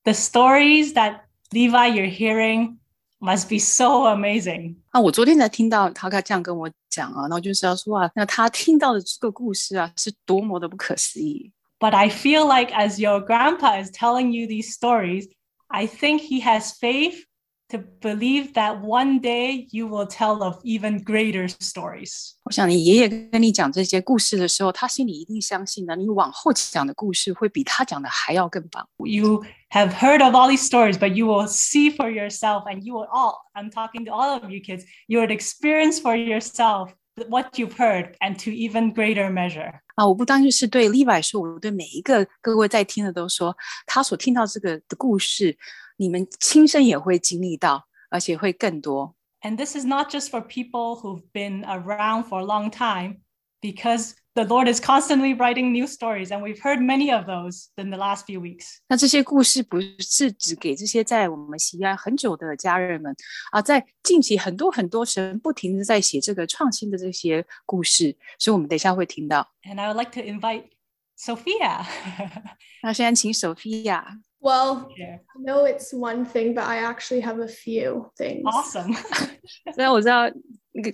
the stories that Levi you're hearing must be so amazing. 啊，我昨天才听到他这样跟我讲啊，然后就是要说啊，那他听到的这个故事啊，是多么的不可思议。 But I feel like as your grandpa is telling you these stories, I think he has faith to believe that one day you will tell of even greater stories. 我想你爷爷跟你讲这些故事的时候，他心里一定相信呢，你往后讲的故事会比他讲的还要更棒。 You have heard of all these stories, but you will see for yourself, and you will all, I'm talking to all of you kids, you would experience for yourself what you've heard and to even greater measure. 啊，我不单是对 Levi 说，我对每一个各位在听的都说，他所听到这个的故事，你们亲身也会经历到，而且会更多。 And this is not just for people who've been around for a long time, because the Lord is constantly writing new stories, and we've heard many of those in the last few weeks. 那这些故事不是只给这些在我们锡安很久的家人们啊，在近期很多很多神不停的在写这个创新的这些故事，所以我们等一下会听到。And I would like to invite Sophia. 那现在请 Sophia。Well. I know it's one thing, but I actually have a few things. Awesome. 虽然我知道 well,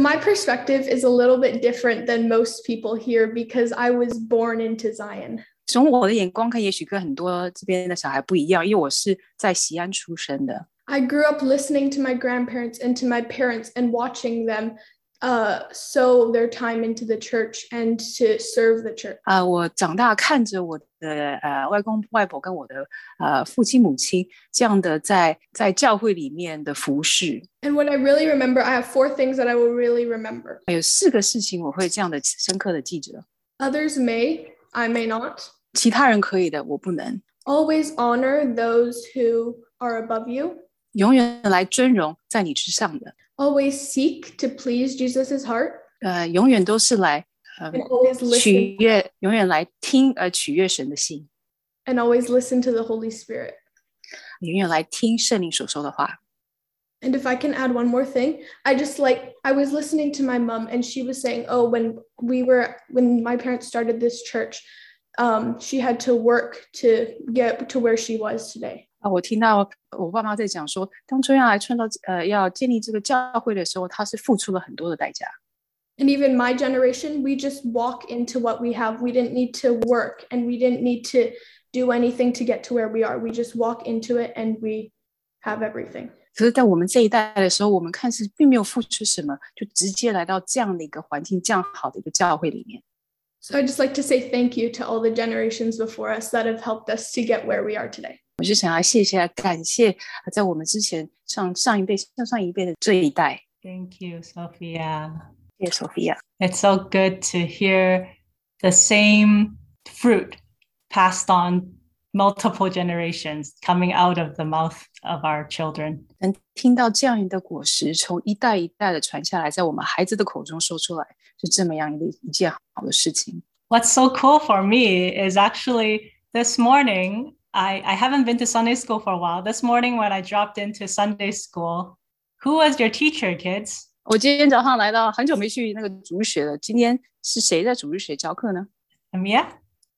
my perspective is a little bit different than most people here because I was born into Zion. 从我的眼光看，也许跟很多这边的小孩不一样，因为我是在锡安出生的。I grew up listening to my grandparents and to my parents and watching them uh, sow their time into the church and to serve the church. 啊、我长大看着我的呃外公外婆跟我的呃父亲母亲这样的在在教会里面的服侍， And what I really remember, I have four things that I will really remember. 有四个事情我会这样的深刻的记着， Others may, I may not. 其他人可以的，我不能。 Always honor those who are above you. 永远来尊荣在你之上的， Always seek to please Jesus' heart. 呃，永远都是来呃 And always 取 listen 悦，永远来听呃取悦神的心， and always listen to the Holy Spirit. 永远来听圣灵所说的话。 And if I can add one more thing, I just like I was listening to my mom and she was saying, "Oh, when we were when my parents started this church, um, she had to work to get to where she was today." 啊，我听到我爸妈在讲说，当初要来创造呃要建立这个教会的时候，他是付出了很多的代价。 And even my generation, we just walk into what we have. We didn't need to work and we didn't need to do anything to get to where we are. We just walk into it and we have everything. 可是，在我们这一代的时候，我们看似并没有付出什么，就直接来到这样的一个环境、这样好的一个教会里面。 So I just like to say thank you to all the generations before us that have helped us to get where we are today. 我就想要谢谢、感谢呃在我们之前上上一辈、上上一辈的这一代。 Thank you, Sophia. 谢谢 Sophia。 It's so good to hear the same fruit passed on multiple generations coming out of the mouth of our children. 能听到这样一个果实从一代一代的传下来，在我们孩子的口中说出来，是这么样一个一件好的事情。 What's so cool for me is actually this morning, I, I haven't been to Sunday school for a while. This morning, when I dropped into Sunday school, who was your teacher, kids? 我今天早上来到，很久没去那个主日学了。今天是谁在主日学教课呢？ Amia?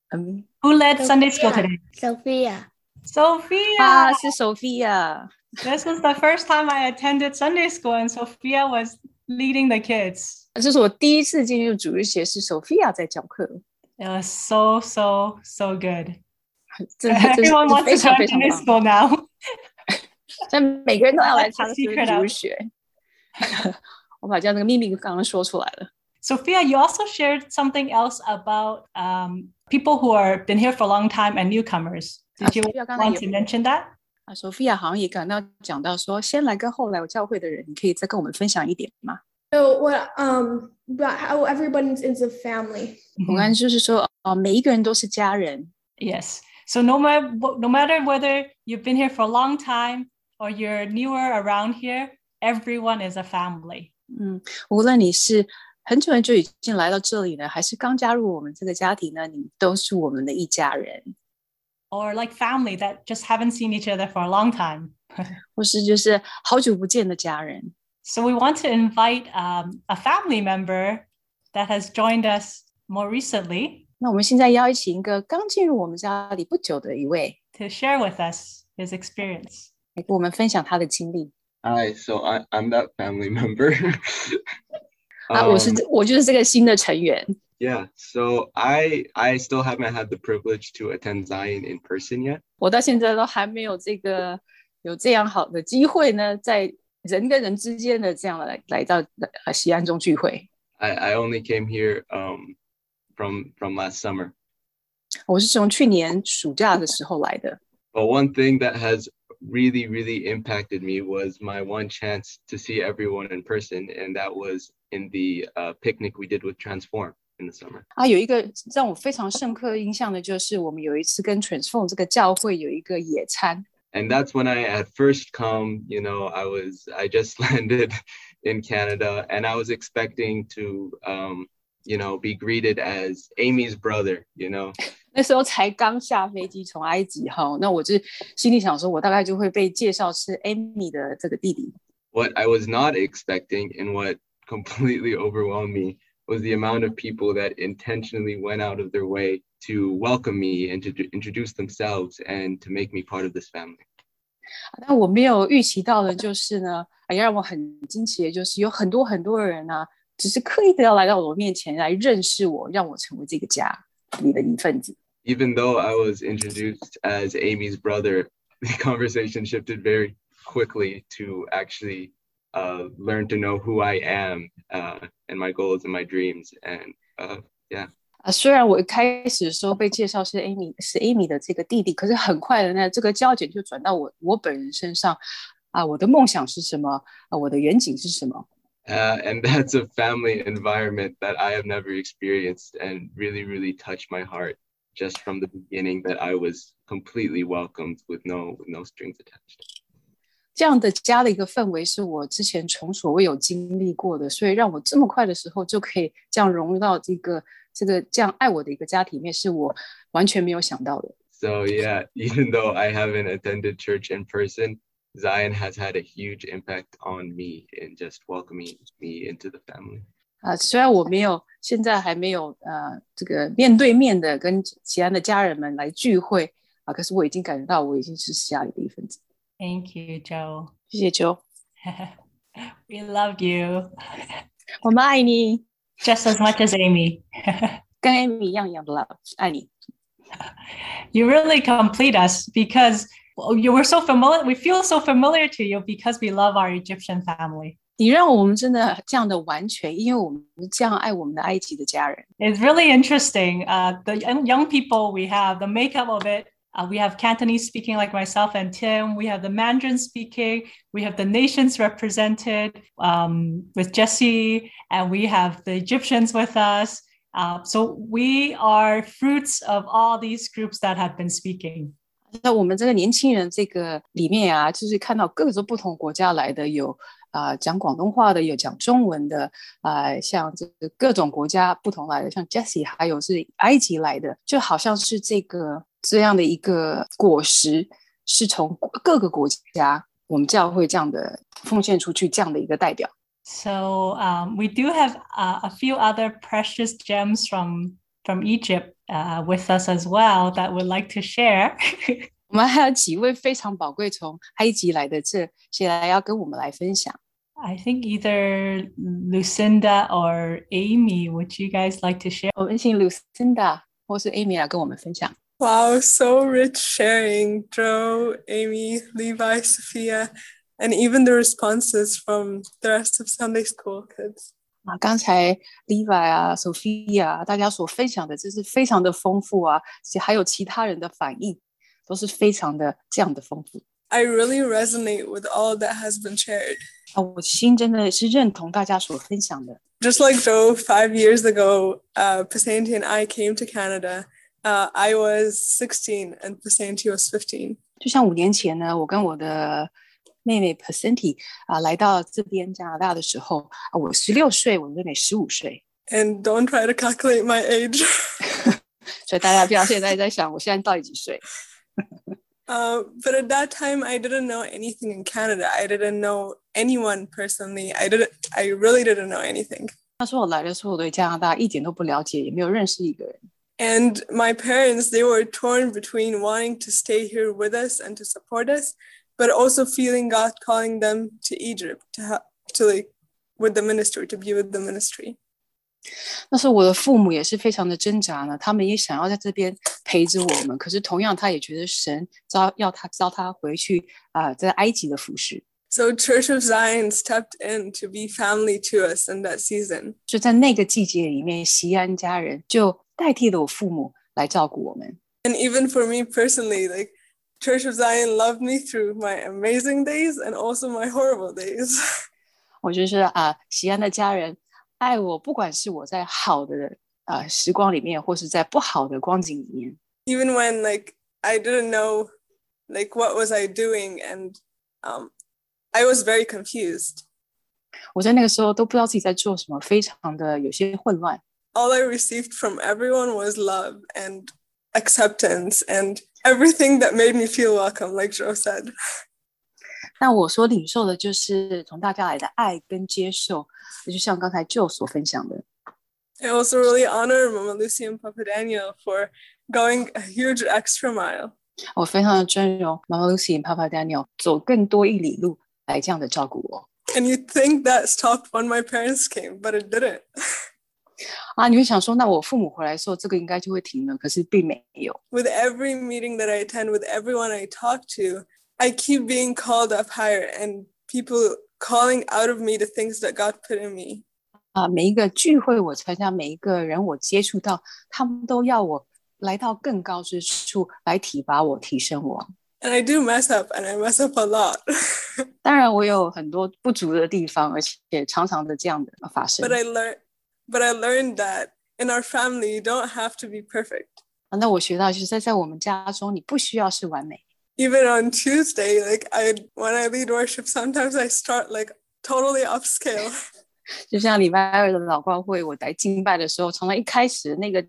嗯， Who led Sunday school today? Sophia. Sophia. 啊，是 Sophia。 This was the first time I attended Sunday school, and Sophia was leading the kids. 这是我第一次进入主日学，是 Sophia 在教课， It was so, so, so good. 真的真是 Everyone wants 非 to 常 go 非 to 常 Sunday 棒。 school now. 但每个人都要来 That's 他 the 的 secret 主 out. 日学。我把这样的秘密刚刚说出来了。 Sophia, you also shared something else about um, people who are been here for a long time and newcomers. Did Ah, you Sophia 刚才 want 有 to mention that? 啊，Sophia 好像也刚刚讲到说，先来跟后来有教会的人，你可以再跟我们分享一点吗？ So what um but how everyone is a family. 我刚才就是说，哦，每一个人都是家人， Yes. So no matter no matter whether you've been here for a long time or you're newer around here, everyone is a family. 嗯，无论你是很久很久已经来到这里呢，还是刚加入我们这个家庭呢，你都是我们的一家人， Or like family that just haven't seen each other for a long time. 或是就是好久不见的家人。 So we want to invite um, a family member that has joined us more recently 那我们现在邀请一个刚进入我们家里不久的一位，to share with us his experience，来跟我们分享他的经历。Hi, so I I'm that family member. 啊，我是我就是这个新的成员。Yeah, so I I still haven't had the privilege to attend Zion in person yet. 我到现在都还没有这个有这样好的机会呢，在人跟人之间的这样来来到呃锡安中聚会。I I only came here um from from last summer. 我是从去年暑假的时候来的。 But one thing that has really, really impacted me was my one chance to see everyone in person, and that was in the uh, picnic we did with Transform in the summer. 啊，有一个让我非常深刻印象的就是，我们有一次跟 Transform 这个教会有一个野餐， And that's when I had first come, you know, I was, I just landed in Canada and I was expecting to, um, you know, be greeted as Amy's brother, you know. 那时候才刚下飞机从埃及哈，那我就心里想说，我大概就会被介绍是 Amy 的这个弟弟。 What I was not expecting and what completely overwhelmed me was the amount of people that intentionally went out of their way to welcome me and to d- introduce themselves and to make me part of this family. 但我没有预期到的就是呢，哎，让我很惊奇的就是有很多很多人呢、 只是刻意的要来到我面前来认识我，让我成为这个家里的一份子。Even though I was introduced as Amy's brother, the conversation shifted very quickly to actually uh, learn to know who I am uh, and my goals and my dreams. And uh, yeah. 啊，虽然我一开始的时候被介绍是 Amy 是 Amy 的这个弟弟，可是很快的呢，这个焦点就转到我我本人身上。啊，我的梦想是什么？啊，我的远景是什么？Uh, and that's a family environment that I have never experienced and really, really touched my heart just from the beginning that I was completely welcomed with no with no strings attached. 这样的家的一个氛围是我之前从所未有经历过的，所以让我这么快的时候就可以这样融入到这个这个这样爱我的一个家里面，是我完全没有想到的。 So yeah, even though I haven't attended church in person, Zion has had a huge impact on me in just welcoming me into the family. 啊，虽然我没有现在还没有呃这个面对面的跟其他的家人们来聚会啊，可是我已经感觉到我已经是家里的一份子。 Thank you, Joe. 谢谢 Joe， we loved you 我们爱你， just as much as Amy. 跟 Amy 一样一样的 love，爱你。 you really complete us because well, you were so familiar. We feel so familiar to you because we love our Egyptian family. 你让我们真的这样的完全，因为我们这样爱我们的埃及的家人。 It's really interesting. Uh, the young, young people we have, the makeup of it. Uh, we have Cantonese speaking like myself and Tim. We have the Mandarin speaking. We have the nations represented um, with Jesse, and we have the Egyptians with us. Uh, so we are fruits of all these groups that have been speaking. 在我们这个年轻人这个里面啊，就是看到各种不同国家来的，有啊、呃讲广东话的，有讲中文的，啊、像这个各种国家不同来的，像 Jessie，还有是埃及来的，就好像是这个这样的一个果实，是从各个国家我们教会这样的奉献出去这样的一个代表。 So um, we do have uh, a few other precious gems from from Egypt uh, with us as well that would like to share. 我们还有几位非常宝贵从埃及来的这些来要跟我们来分享。 I think either Lucinda or Amy, would you guys like to share? 我们请 Lucinda 或是 Amy 来跟我们分享。 Wow, so rich sharing, Joe, Amy, Levi, Sophia, and even the responses from the rest of Sunday school kids. 啊，刚才 Levi 啊、Sophia 啊，大家所分享的，真是非常的丰富啊，且还有其他人的反应，都是非常的这样的丰富 I really resonate with all that has been shared. 啊，我心真的是认同大家所分享的。 Just like Joe, five years ago, uh, Pasanti and I came to Canada. Uh, I was 16 and Pasanti was 15. 就像五年前呢，我跟我的 妹妹 Percenti 啊来到这边加拿大的时候，啊，我十六岁，我妹妹十五岁， And don't try to calculate my age. 所以大家不要现在在想我现在到底几岁。 Uh, but at that time, I didn't know anything in Canada. I didn't know anyone personally. I didn't. I really didn't know anything. 那时候我来的时候，我对加拿大一点都不了解，也没有认识一个人。 And my parents, they were torn between wanting to stay here with us and to support us, but also feeling God calling them to Egypt to ha- to like with the ministry to be with the ministry. 那时候我的父母也是非常的挣扎呢，他们也想要在这边陪着我们，可是同样他也觉得神招要他招他回去啊、呃，在埃及的服侍。So Church of Zion stepped in to be family to us in that season. 就在那个季节里面，锡安家人就代替了我父母来照顾我们。And even for me personally, like Church of Zion loved me through my amazing days and also my horrible days. 我就是啊，锡安的家人爱我，不管是我在好的啊时光里面，或是在不好的光景里面。Even when like I didn't know like what was I doing and um I was very confused. 我在那个时候都不知道自己在做什么，非常的有些混乱。All I received from everyone was love and acceptance and everything that made me feel welcome, like Joe said. 但我所领受的就是从大家来的爱跟接受，也就像刚才 Joe 所分享的。 I also really honor Mama Lucy and Papa Daniel for going a huge extra mile. 我非常的尊荣妈妈 Lucy 和 Papa Daniel 走更多一里路来这样的照顾我 And you'd think that stopped when my parents came, but it didn't. 啊！你会想说，那我父母回来的时候，这个应该就会停了，可是并没有。With every meeting that I attend, with everyone I talk to, I keep being called up higher and people calling out of me the things that God put in me. 啊，每一个聚会我参加，每一个人我接触到，他们都要我来到更高之处来提拔我、提升我。And I do mess up and I mess up a lot. 当然，我有很多不足的地方，而且常常的这样的发生 but。I learned but I learned that in our family you don't have to be perfect. 啊那我学到就是在在我们家中，你不需要是完美。 Even on Tuesday, like I when I lead worship, sometimes I start like totally upscale. 就像礼拜二的祷告会，我来敬拜的时候，常常一开始那个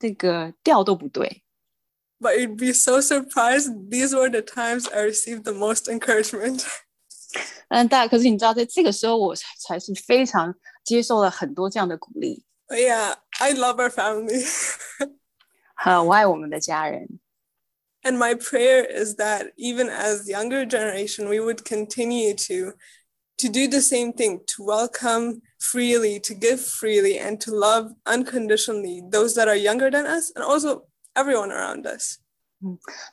那个调都不对。 But you'd be so surprised. These were the times I received the most encouragement. 嗯，但可是你知道，在这个时候，我才才是非常 接受了很多这样的鼓励。 But yeah, I love our family. 哈，我爱我们的家人。 And my prayer is that even as younger generation, we would continue to to do the same thing, to welcome freely, to give freely, and to love unconditionally those that are younger than us and also everyone around us.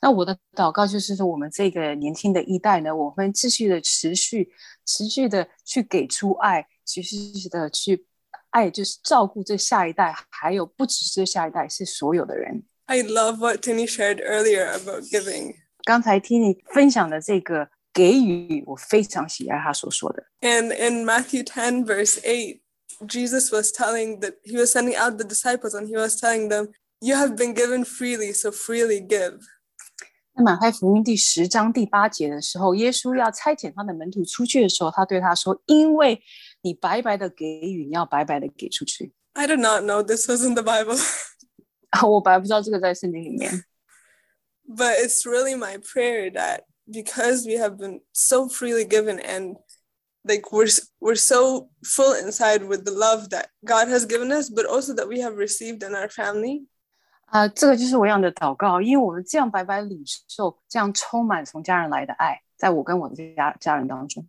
那我的祷告就是说，我们这个年轻的一代呢，我们继续的持续、持续的去给出爱， 持续的去爱，就是照顾这下一代，还有不只是下一代，是所有的人。 I love what Tini shared earlier about giving. 刚才听你分享的这个给予，我非常喜爱他所说的。 And in Matthew 10, verse 8, Jesus was telling that he was sending out the disciples and he was telling them, You have been given freely, so freely give. 那马太福音第十章第八节的时候，耶稣要差遣他的门徒出去的时候，他对他说：“因为 你白白的给予，你要白白的给出去。 I did not know this was in the Bible, ”我本来不知道这个在圣经里面， but it's really my prayer that because we have been so freely given and like we're we're so full inside with the love that God has given us, but also that we have received in our family, 啊、这个就是我要的祷告，因为我们这样白白领受，这样充满从家人来的爱，在我跟我的家家人当中，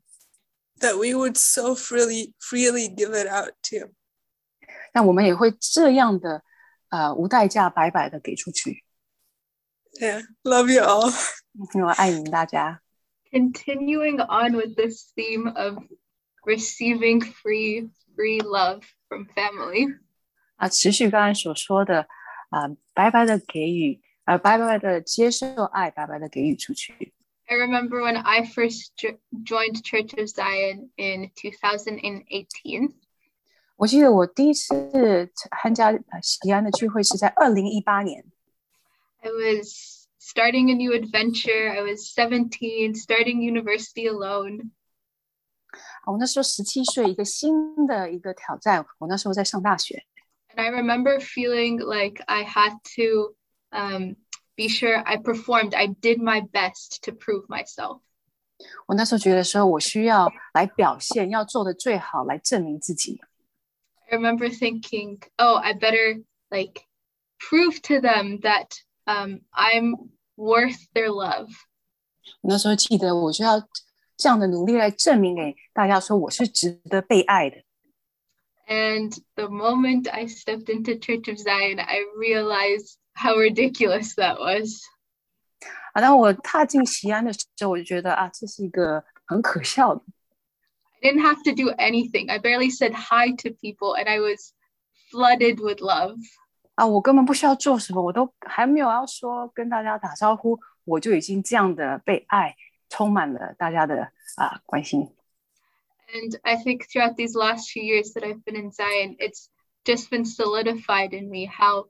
that we would so freely freely give it out too. 那我们也会这样的，呃，无代价白白的给出去。 Yeah, love you all. 我爱你们大家。 continuing on with this theme of receiving free free love from family 啊，持续刚才所说的啊、白白的给予，呃，白白的接受爱，白白的给予出去。 i remember when i first jo- joined church of zion in 2018我记得我第一次参加呃西安的聚会是在二零一八年， i was starting a new adventure i was 17 starting university alone 啊我那时候十七岁，一个新的一个挑战。我那时候在上大学， and i remember feeling like i had to um, be sure i performed i did my best to prove myself 我那时候觉得说我需要来表现，要做的最好，来证明自己。 I remember thinking, oh, I better like prove to them that um, I'm worth their love. 我那时候记得，我就要这样的努力来证明给大家说，我是值得被爱的。 And the moment I stepped into Church of Zion, I realized how ridiculous that was. 啊，当我踏进锡安的时候，我就觉得啊，这是一个很可笑的。I didn't have to do anything. I barely said hi to people, and I was flooded with love. 啊，我根本不需要做什么，我都还没有要说跟大家打招呼，我就已经这样的被爱充满了大家的啊关心。And I think throughout these last few years that I've been in Zion, it's just been solidified in me how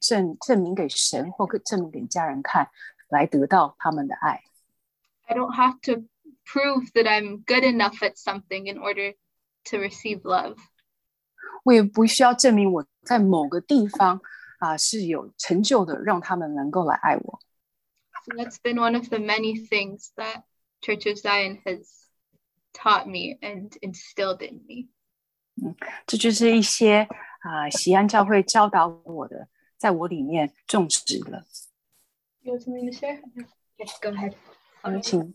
证证明给神或证明给家人看，来得到他们的爱。I don't have to prove that I'm good enough at something in order to receive love. 我也不需要证明我在某个地方啊、是有成就的，让他们能够来爱我。So that's been one of the many things that Church of Zion has taught me and instilled in me. 这就是一些啊、西安教会教导我的，在我里面种植了。You have something to share? Yes, go ahead. 好，请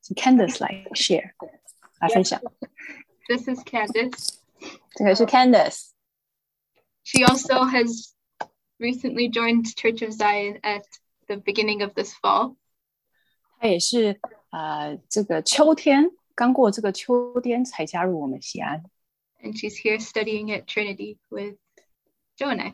请 Candice 来 share This is Candice. 这个是 Candice. She also has recently joined Church of Zion at the beginning of this fall. 她也是啊，这个秋天刚过这个秋天才加入我们锡安。And she's here studying at Trinity with Joe and I.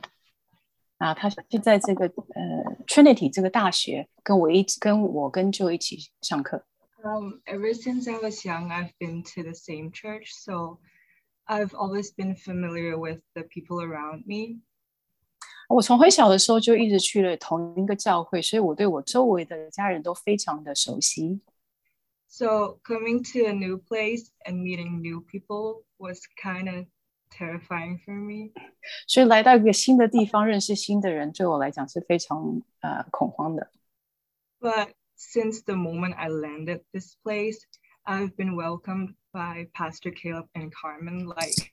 啊，她是在这个呃 Trinity 这个大学跟我一起跟我跟就一起上课。 Um, ever since I was young, I've been to the same church, so I've always been familiar with the people around me. 我从很小的时候就一直去了同一个教会，所以我对我周围的家人都非常的熟悉。 So coming to a new place and meeting new people was kind of terrifying for me. 所以来到一个新的地方，认识新的人，对我来讲是非常呃恐慌的。 But since the moment I landed this place, I've been welcomed by Pastor Caleb and Carmen like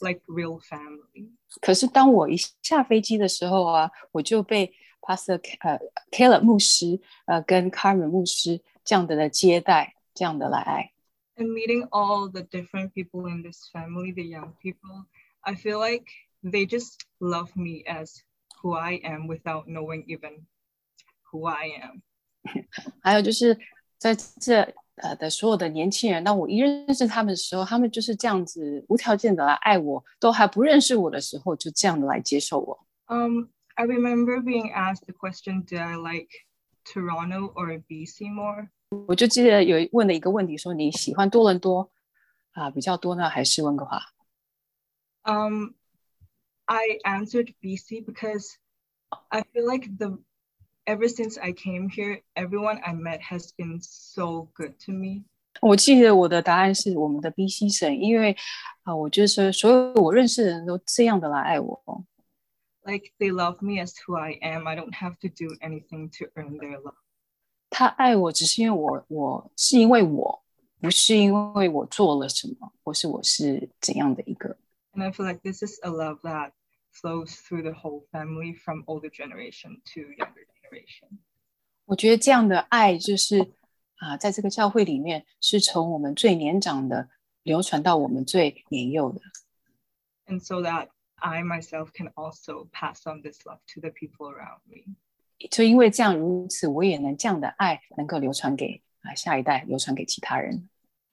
like real family. 可是当我一下飞机的时候啊，我就被 Pastor 呃 Caleb 牧师呃跟 Carmen 牧师这样的来接待，这样的来爱。 And meeting all the different people in this family, the young people, I feel like they just love me as who I am without knowing even who I am. 还有就是在这呃的所有的年轻人，当我一认识他们的时候，他们就是这样子无条件的来爱我，都还不认识我的时候，就这样的来接受我。 Um, I remember being asked the question, did I like Toronto or BC more? 我就记得有问了一个问题，说你喜欢多伦多啊比较多呢，还是温哥华？ Um, I answered BC because I feel like the ever since I came here, everyone I met has been so good to me. 我记得我的答案是我们的 BC 省，因为啊，我就是所有我认识的人都这样的来爱我。 Like they love me as who I am. I don't have to do anything to earn their love. 他爱我，只是因为我我是因为我，不是因为我做了什么，或是我是怎样的一个。 And I feel like this is a love that flows through the whole family from older generation to younger generation. 我觉得这样的爱就是啊，在这个教会里面，是从我们最年长的流传到我们最年幼的。 And so that I myself can also pass on this love to the people around me. 就因为这样如此，我也能这样的爱能够流传给啊下一代，流传给其他人。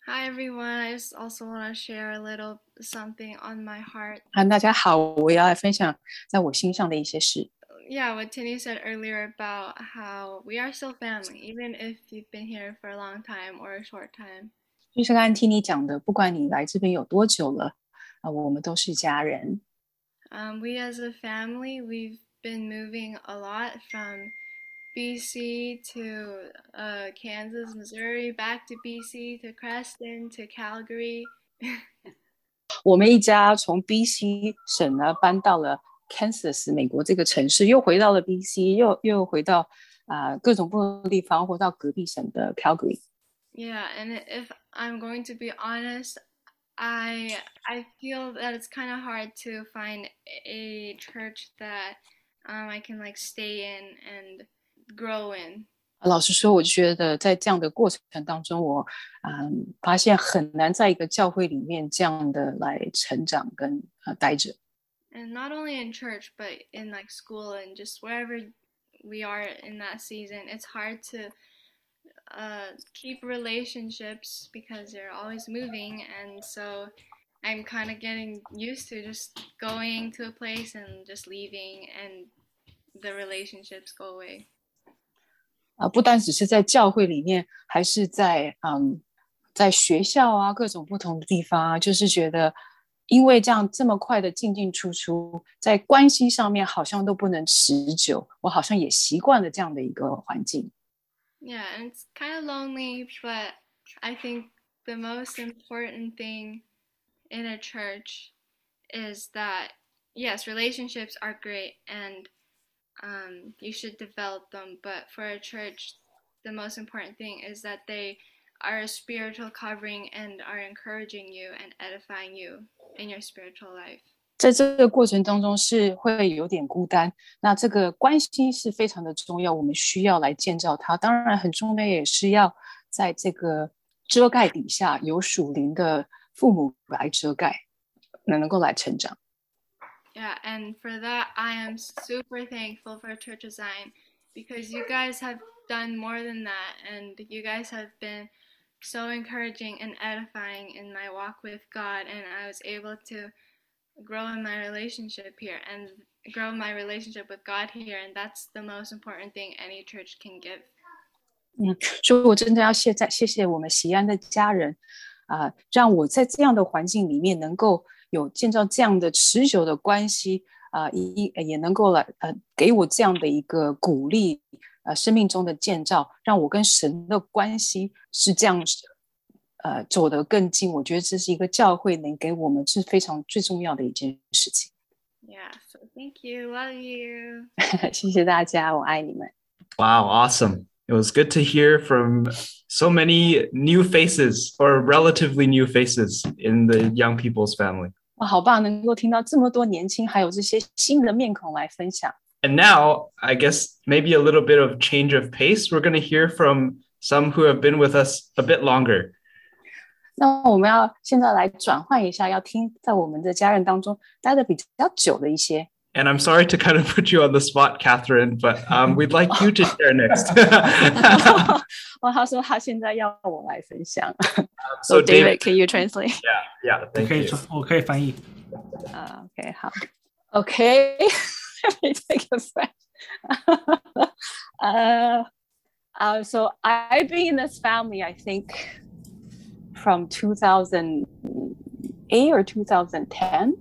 Hi everyone, I just also want to share a little something on my heart. 啊，大家好，我要来分享在我心上的一些事。 Yeah, what Tinny said earlier about how we are still family, even if you've been here for a long time or a short time. 就是刚刚听你讲的，不管你来这边有多久了，啊，我们都是家人。 Um, we as a family, we've been moving a lot from BC to uh, Kansas, Missouri, back to BC to Creston to Calgary. 我们一家从 BC 省呢搬到了 Kansas 美国这个城市，又回到了 BC，又又回到啊、各种不同的地方，或到隔壁省的 Calgary。 Yeah, and if I'm going to be honest, I I feel that it's kind of hard to find a church that um, I can like stay in and grow in. 老实说，我觉得在这样的过程当中，我嗯发现很难在一个教会里面这样的来成长跟呃待着。 And not only in church, but in like school and just wherever we are in that season, it's hard to uh, keep relationships because they're always moving. And so I'm kind of getting used to just going to a place and just leaving, and the relationships go away. 啊、不单只是在教会里面，还是在嗯，在学校啊，各种不同的地方啊，就是觉得，因为这样这么快的进进出出，在关系上面好像都不能持久，我好像也习惯了这样的一个环境。 Yeah, and it's kind of lonely, but I think the most important thing in a church is that yes, relationships are great and um, you should develop them, but for a church, the most important thing is that they are a spiritual covering and are encouraging you and edifying you in your spiritual life. 在这个过程当中是会有点孤单，那这个关系是非常的重要，我们需要来建造它。当然，很重要也是要在这个遮盖底下有属灵的 父母来遮盖，能够来成长。Yeah, and for that, I am super thankful for Church Zion because you guys have done more than that, and you guys have been so encouraging and edifying in my walk with God, and I was able to grow in my relationship here and grow my relationship with God here, and that's the most important thing any church can give. 嗯，所以我真的要谢在谢谢我们锡安的家人，啊、让我在这样的环境里面能够有建造这样的持久的关系啊，一、也能够来呃给我这样的一个鼓励，呃，生命中的建造，让我跟神的关系是这样呃走得更近。我觉得这是一个教会能给我们是非常最重要的一件事情。Yeah, so thank you, love you. 谢谢大家，我爱你们。Wow, awesome. It was good to hear from so many new faces or relatively new faces in the young people's family. 哇，好棒，能够听到这么多年轻还有这些新的面孔来分享。 And now, I guess maybe a little bit of change of pace. We're going to hear from some who have been with us a bit longer. 那我们要现在来转换一下，要听在我们的家人当中待的比较久的一些。 And I'm sorry to kind of put you on the spot, Catherine, but um, we'd like you to share next. 哦，他说他现在要我来分享。 So, David, can you translate？ yeah, yeah, thank 可以 you. 我可以翻译。啊、o k 好，OK， Let me take a breath. uh, uh, so I've been in this family, I think, from 2008 or 2010.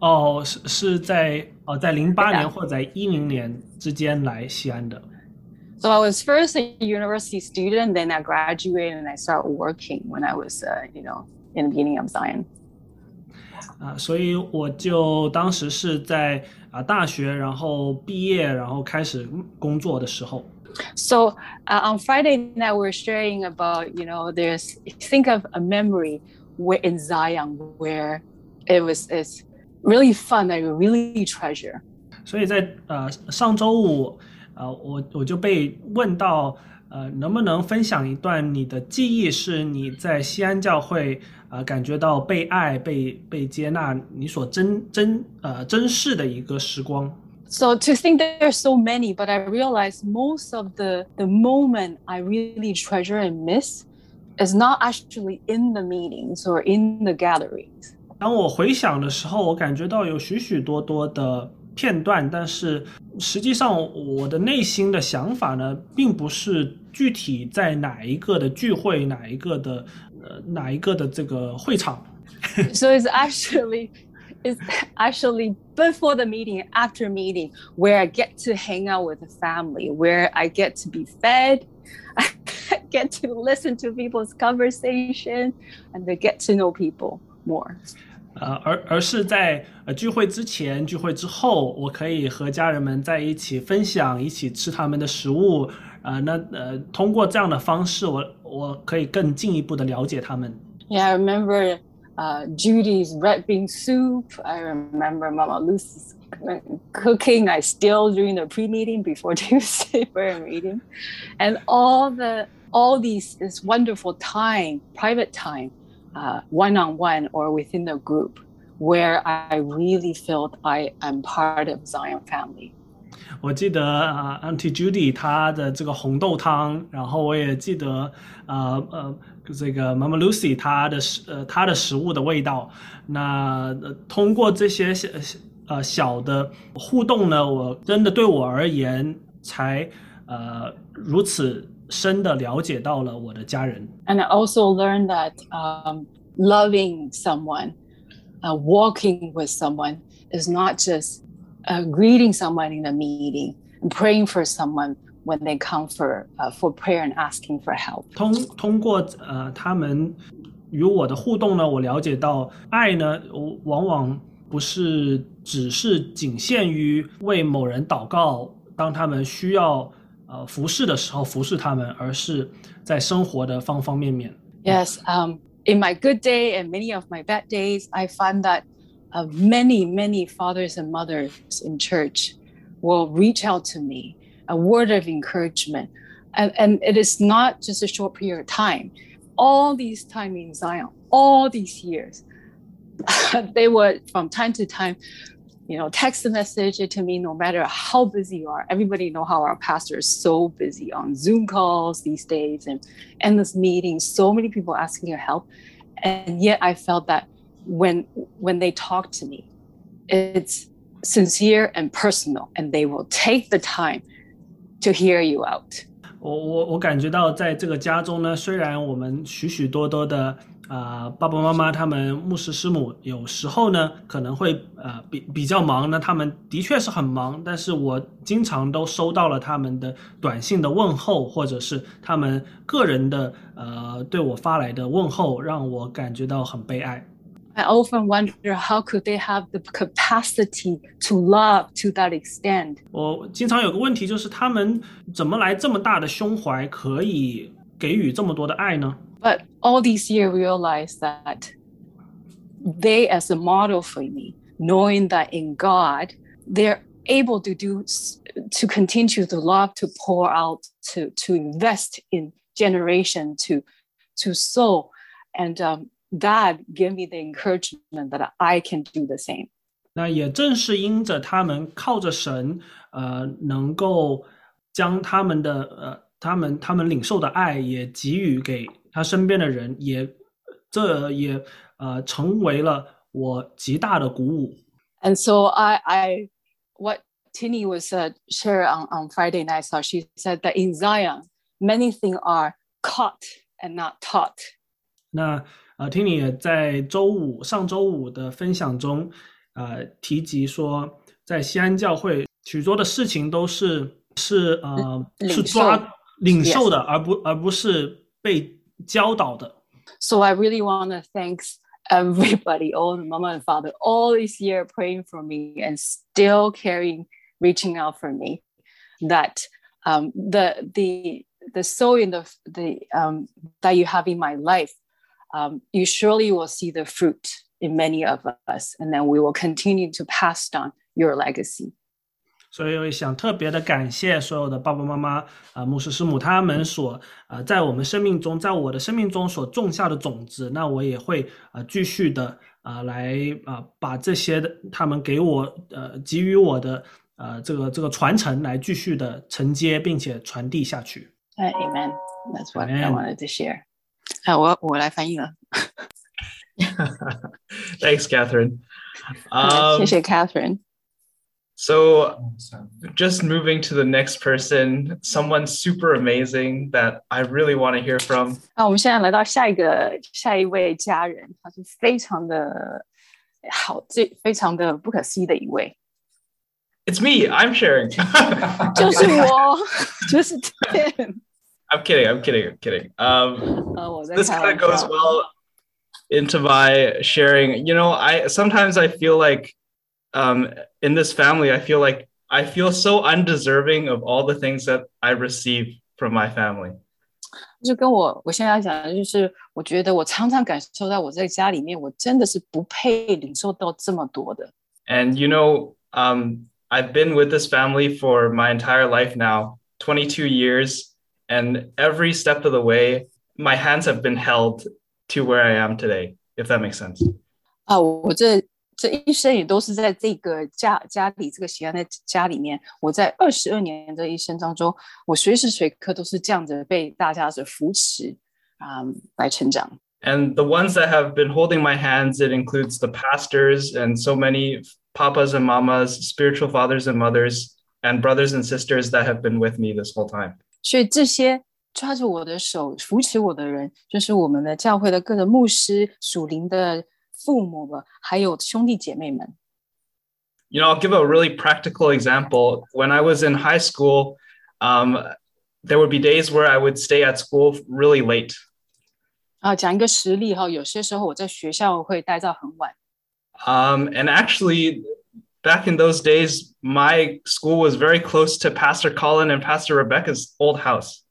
哦，是是在哦，在零八年或在一零年之间来锡安的。So I was first a university student, then I graduated and I started working when I was, uh, you know, in the beginning of Zion. 啊，所以我就当时是在啊大学，然后毕业，然后开始工作的时候。So uh, on Friday night, we we're sharing about you know there's think of a memory where in Zion where it was is really fun that you really treasure。所以在呃上周五，呃我我就被问到，呃能不能分享一段你的记忆，是你在锡安教会啊、呃、感觉到被爱、被被接纳，你所珍珍呃珍视的一个时光。So to think there are so many, but I realize most of the the moment I really treasure and miss is not actually in the meetings or in the gatherings. 当我回想的时候，我感觉到有许许多多的片段，但是实际上我的内心的想法呢，并不是具体在哪一个的聚会、哪一个的呃哪一个的这个会场。 so it's actually it's actually before the meeting after meeting where i get to hang out with the family where i get to be fed i get to listen to people's conversation and to get to know people more 呃，而而是在呃聚会之前、聚会之后，我可以和家人们在一起分享，一起吃他们的食物。呃，那呃，通过这样的方式，我我可以更进一步的了解他们。 Yeah, I remember uh, Judy's red bean soup. I remember Mama Lucy's cooking. I still during the pre-meeting before Tuesday prayer meeting, and all the all these is wonderful time, private time, Uh, one-on-one or within the group, where I really felt I am part of Zion family. 我记得啊、，Auntie Judy 她的这个红豆汤，然后我也记得呃呃这个 Mama Lucy 她的食呃她的食物的味道。那、通过这些小呃小的互动呢，我真的对我而言才呃如此深的了解到了我的家人。 And I also learned that um, loving someone, uh, walking with someone, is not just uh, greeting someone in a meeting and praying for someone when they come for uh, for prayer and asking for help. 通通过呃他们与我的互动呢，我了解到爱呢，往往不是只是仅限于为某人祷告，当他们需要 呃服侍的时候服侍他们，而是在生活的方方面面。 Yes, um, in my good day and many of my bad days, I find that uh, many, many fathers and mothers in church will reach out to me, a word of encouragement. And, and it is not just a short period of time. All these time in Zion, all these years, they would from time to time, you know, text a message to me no matter how busy you are. Everybody know how our pastor is so busy on Zoom calls these days and endless meetings, so many people asking your help. And yet I felt that when when they talk to me, it's sincere and personal, and they will take the time to hear you out. 我我我感觉到在这个家中呢，虽然我们许许多多的 啊、呃、爸爸妈妈他们牧师师母有时候呢可能会呃比比较忙呢，他们的确是很忙，但是我经常都收到了他们的短信的问候，或者是他们个人的呃对我发来的问候，让我感觉到很悲哀。I often wonder how could they have the capacity to love to that extent. 我经常有个问题就是他们怎么来这么大的胸怀，可以给予这么多的爱呢？But all these years realize that they as a model for me, knowing that in God they're able to do to continue to love, to pour out, to to invest in generation, to to sow, and um, that gave me the encouragement that I can do the same. 那也正是因着他们靠着神，呃，能够将他们的呃，他们他们领受的爱也给予给 他身边的人也，这也呃成为了我极大的鼓舞。And so I, I, what Tini was uh, share on on Friday night, so she said that in Zion many things are caught and not taught. 那呃，Tini 也在周五上周五的分享中，呃，提及说，在锡安教会许多的事情都是是呃是抓领受的，而不而不是被。教导的。 So I really want to thank everybody, all the mama and father, all this year praying for me and still carrying, reaching out for me. That um, the the the sowing the the um, that you have in my life, um, you surely will see the fruit in many of us, and then we will continue to pass on your legacy. 所以我想特别的感谢所有的爸爸妈妈啊、牧师师母他们所呃在我们生命中，在我的生命中所种下的种子，那我也会呃继续的啊、来啊、把这些的他们给我呃给予我的呃这个这个传承来继续的承接，并且传递下去。Uh, amen. That's what I wanted to share. 啊，我我来翻译了。Thanks, Catherine. 谢 Um, 谢 Catherine。so, just moving to the next person, someone super amazing that I really want to hear from. 那我们现在来到下一个下一位家人，他是非常的好，这非常的不可思议的一位， It's me. I'm sharing. 就是我，就是 Tim。 I'm kidding. I'm kidding. I'm kidding. Um, 呃，我在 this 开 kind 玩 of goes 笑。 well. into my sharing. You know, I sometimes I feel like um, in this family, I feel like I feel so undeserving of all the things that I receive from my family. 就跟我我现在讲的就是，我觉得我常常感受到我在家里面，我真的是不配领受到这么多的。 And you know, um, I've been with this family for my entire life now, 22 years, and every step of the way, my hands have been held to where I am today, if that makes sense. 啊，我这 这一生也都是在这个家家里这个喜安的家里面，我在二十二年的一生当中，我随时随刻都是这样子被大家的扶持啊、来成长。And the ones that have been holding my hands, it includes the pastors and so many papas and mamas, spiritual fathers and mothers, and brothers and sisters that have been with me this whole time. 所以这些抓着我的手扶持我的人，就是我们的教会的各个牧师、属灵的父母们，还有兄弟姐妹们。 You know, I'll give a really practical example. When I was in high school, um, there would be days where I would stay at school really late. 啊，讲一个实例哈，有些时候我在学校会待到很晚。 Um, and actually, back in those days, my school was very close to Pastor Colin and Pastor Rebecca's old house.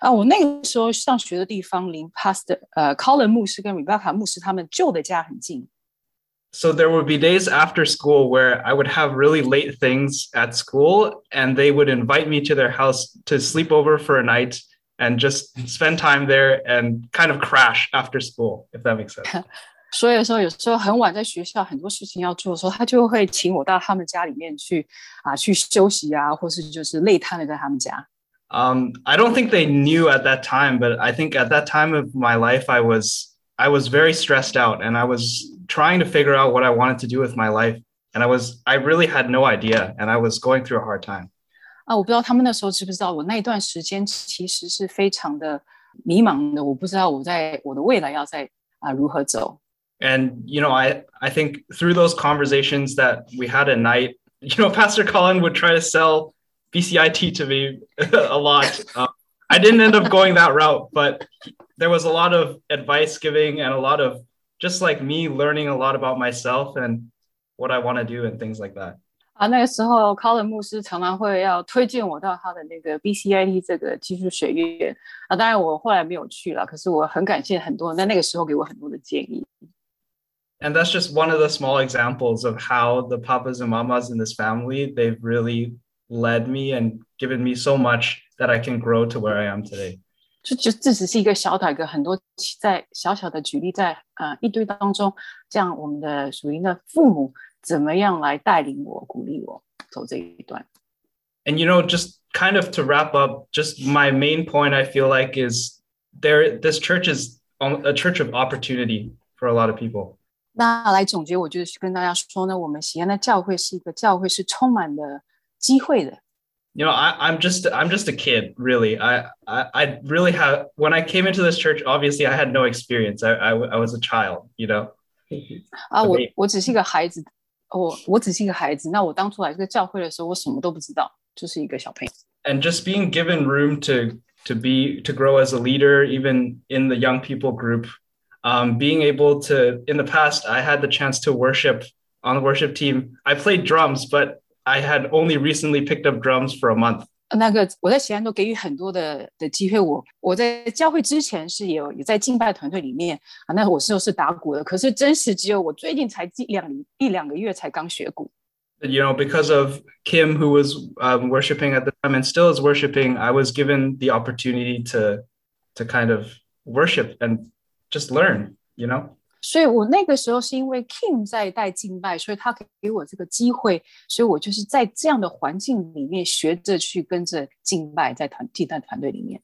啊，我那个时候上学的地方离 Pastor 呃 Colin 牧师跟 Rebecca 牧师他们旧的家很近。 So there would be days after school where I would have really late things at school, and they would invite me to their house to sleep over for a night and just spend time there and kind of crash after school, if that makes sense. 所以说，有时候很晚在学校很多事情要做的时候，他就会请我到他们家里面去啊，去休息啊，或是就是累瘫了在他们家。 Um, I don't think they knew at that time, but I think at that time of my life, I was I was very stressed out, and I was trying to figure out what I wanted to do with my life, and I was I really had no idea, and I was going through a hard time. 啊，我不知道他们那时候知不知道，我那一段时间其实是非常的迷茫的，我不知道我在我的未来要在啊如何走。 And you know, I I think through those conversations that we had at night, you know, Pastor Colin would try to sell BCIT to me a lot. Um, I didn't end up going that route, but there was a lot of advice giving and a lot of just like me learning a lot about myself and what I want to do and things like that. 啊，那个时候 Colin 牧师常常会要推荐我到他的那个 BCIT 这个技术学院啊，当然我后来没有去了，可是我很感谢很多人在那个时候给我很多的建议。 And that's just one of the small examples of how the papas and mamas in this family, they've really led me and given me so much that I can grow to where I am today. 就就这只是一个小岛，一个很多在小小的举例在，在呃一堆当中，这样我们的属于的父母怎么样来带领我、鼓励我走这一段。And you know, just kind of to wrap up, just my main point I feel like is there. This church is a church of opportunity for a lot of people. 那来总结，我就是跟大家说呢，我们锡安的教会是一个教会，是充满了机会的。 You know, I, I'm just I'm just a kid, really. I, I I really have when I came into this church. Obviously, I had no experience. I I, I was a child, you know. 啊，我我只是一个孩子，我我只是一个孩子。那我当初来这个教会的时候，我什么都不知道，就是一个小朋友。 And just being given room to to be to grow as a leader, even in the young people group, um, being able to. In the past, I had the chance to worship on the worship team. I played drums, but I had only recently picked up drums for a month. Uh, 那个我在锡安都给予很多的的机会我，我我在教会之前是有也在敬拜团队里面啊，那我是是打鼓的，可是真实只有我最近才一两一两个月才刚学鼓。You know, because of Kim, who was um, worshiping at the time and still is worshiping, I was given the opportunity to to kind of worship and just learn. You know. 所以我那个时候是因为 Kim 在带敬拜，所以他给我这个机会，所以我就是在这样的环境里面学着去跟着敬拜，在团敬拜团队里面。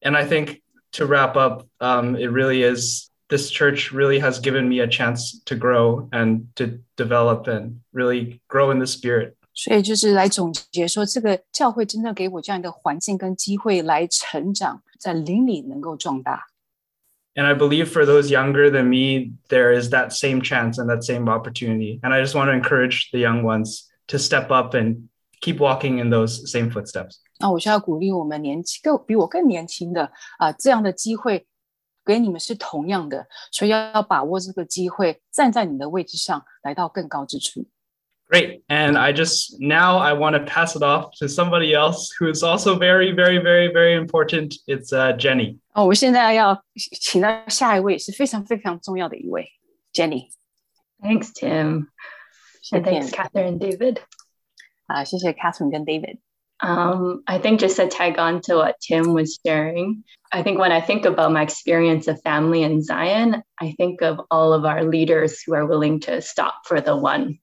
And I think to wrap up, um, it really is this church really has given me a chance to grow and to develop and really grow in the spirit. 所以就是来总结说，这个教会真的给我这样一个环境跟机会来成长，在灵里能够壮大。 And I believe for those younger than me, there is that same chance and that same opportunity. And I just want to encourage the young ones to step up and keep walking in those same footsteps. 那我就要鼓励我们年轻更比我更年轻的啊、这样的机会 给你们是同样的，所以要要把握这个机会，站在你的位置上，来到更高之处。 Great. And I just now I want to pass it off to somebody else who is also very, very, very, very important. It's uh, Jenny. 哦，我现在要请到下一位是非常非常重要的一位，Jenny。 Thanks, Tim. 谢 And thanks, 谢 Catherine and David. 啊，谢谢 Catherine 跟 David。 Um, I think just to tag on to what Tim was sharing, I think when I think about my experience of family in Zion, I think of all of our leaders who are willing to stop for the one.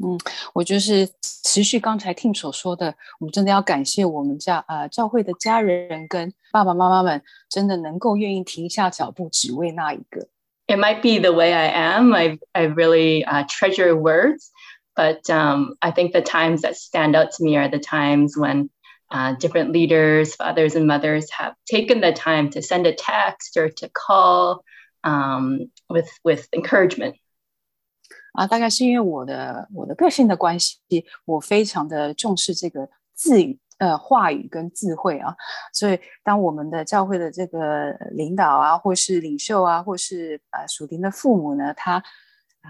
嗯，我就是持续刚才 Tim 所说的，我们真的要感谢我们教呃教会的家人跟爸爸妈妈们，真的能够愿意停下脚步，只为那一个。 It might be the way I am. I, I really uh, treasure words, but um, I think the times that stand out to me are the times when uh, different leaders, fathers, and mothers have taken the time to send a text or to call um, with, with encouragement. 啊，大概是因为我的我的个性的关系，我非常的重视这个字语呃话语跟智慧啊，所以当我们的教会的这个领导啊，或是领袖啊，或是呃属灵的父母呢，他